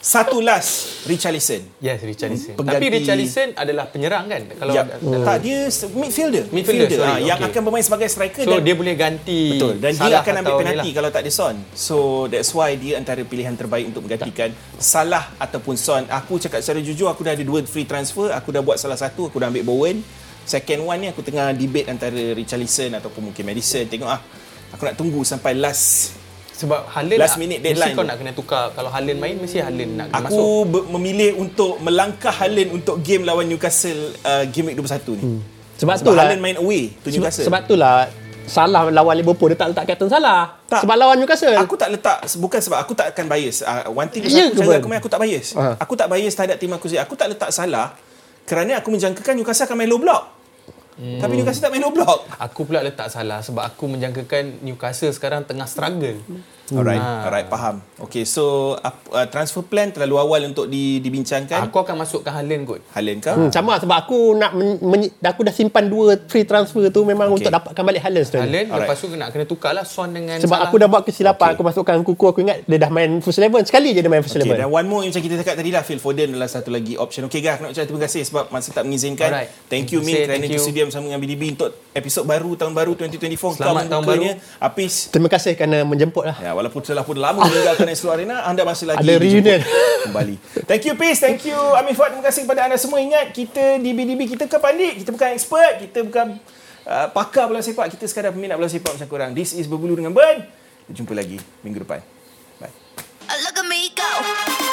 Speaker 2: Satu last Richarlison.
Speaker 3: Yes, Richarlison.
Speaker 2: Pengganti-
Speaker 3: Tapi Richarlison adalah penyerang kan? Kalau
Speaker 2: ya,
Speaker 3: dalam-
Speaker 2: tak dia se- midfielder.
Speaker 3: Midfielder, sorry,
Speaker 2: Ah, yang
Speaker 3: okay.
Speaker 2: akan bermain sebagai striker
Speaker 3: So
Speaker 2: dan
Speaker 3: dia boleh ganti
Speaker 2: betul dan dia
Speaker 3: Salah
Speaker 2: akan ambil penalti
Speaker 3: lah.
Speaker 2: kalau tak ada Son. So that's why dia antara pilihan terbaik untuk menggantikan Salah ataupun Son. Aku cakap secara jujur aku dah ada dua free transfer, aku dah buat salah satu, aku dah ambil Bowen. Second one ni aku tengah debate antara Richarlison ataupun mungkin Madison. Tengok ah. Aku nak tunggu sampai last
Speaker 3: Sebab Haaland
Speaker 2: Last minute
Speaker 3: Mesti
Speaker 2: deadline
Speaker 3: kau
Speaker 2: tu.
Speaker 3: nak kena tukar Kalau Haaland main Mesti Haaland nak kena
Speaker 2: Aku
Speaker 3: masuk
Speaker 2: be- memilih untuk melangkah Haaland untuk game lawan Newcastle uh, game week 21 ni. Hmm.
Speaker 4: Sebab,
Speaker 2: Sebab
Speaker 4: tu lah
Speaker 2: Haaland main away to
Speaker 4: sebab,
Speaker 2: Newcastle.
Speaker 4: sebab tu lah Salah lawan Liverpool dia tak letak kapten Salah.
Speaker 2: Tak.
Speaker 4: Sebab lawan Newcastle.
Speaker 2: Aku tak letak bukan sebab aku tak akan bias. Uh, one thing
Speaker 4: Ya
Speaker 2: aku aku main aku tak bias.
Speaker 4: Ah.
Speaker 2: Aku tak bias terhadap tim aku sendiri. Aku tak letak salah kerana aku menjangkakan Newcastle akan main low block. Hmm. Tapi Newcastle tak main low block.
Speaker 3: Aku pula letak salah Sebab aku menjangkakan Newcastle sekarang tengah struggle
Speaker 2: Alright,
Speaker 3: Ah.
Speaker 2: alright, faham. Okay, so uh, transfer plan terlalu awal untuk di, dibincangkan.
Speaker 3: Aku akan masukkan Haaland kot
Speaker 2: Haaland kah?
Speaker 4: Hmm, sama lah, sebab aku nak men, men, aku dah simpan dua free transfer tu memang
Speaker 2: Okay.
Speaker 4: okay. untuk dapatkan balik Haaland sebenarnya.
Speaker 3: Haaland
Speaker 2: Alright.
Speaker 3: Lepas tu nak kena tukar lah Son dengan
Speaker 4: Sebab
Speaker 3: Salah
Speaker 4: aku dah buat kesilapan
Speaker 2: Okay.
Speaker 4: okay. aku masukkan kuku aku ingat dia dah main first eleven sekali je dia main first
Speaker 2: Okay,
Speaker 4: eleven.
Speaker 2: dan one more yang macam kita cakap tadi lah Phil Foden adalah satu lagi option. Okay guys, aku nak ucap terima kasih sebab masa tak mengizinkan.
Speaker 3: Alright.
Speaker 2: Thank you Min kerana
Speaker 3: thank you.
Speaker 2: bersedia bersama dengan BDB untuk episod baru tahun baru 2024.
Speaker 3: Selamat tahun baru.
Speaker 2: Apis
Speaker 4: Terima kasih kerana menjemput lah.
Speaker 2: Ya, walaupun telah pun lama meninggalkan Astro Arena, anda masih lagi
Speaker 4: Ada reunion.
Speaker 2: kembali. Thank you Peace, thank you Amin Fuad. Terima kasih kepada anda semua. Ingat kita di BDB kita bukan pandit, kita bukan expert, kita bukan uh, pakar bola sepak, kita sekadar peminat bola sepak macam korang. This is Berbulu dengan Ben. Jumpa lagi minggu depan. Bye.
Speaker 1: Look at me go.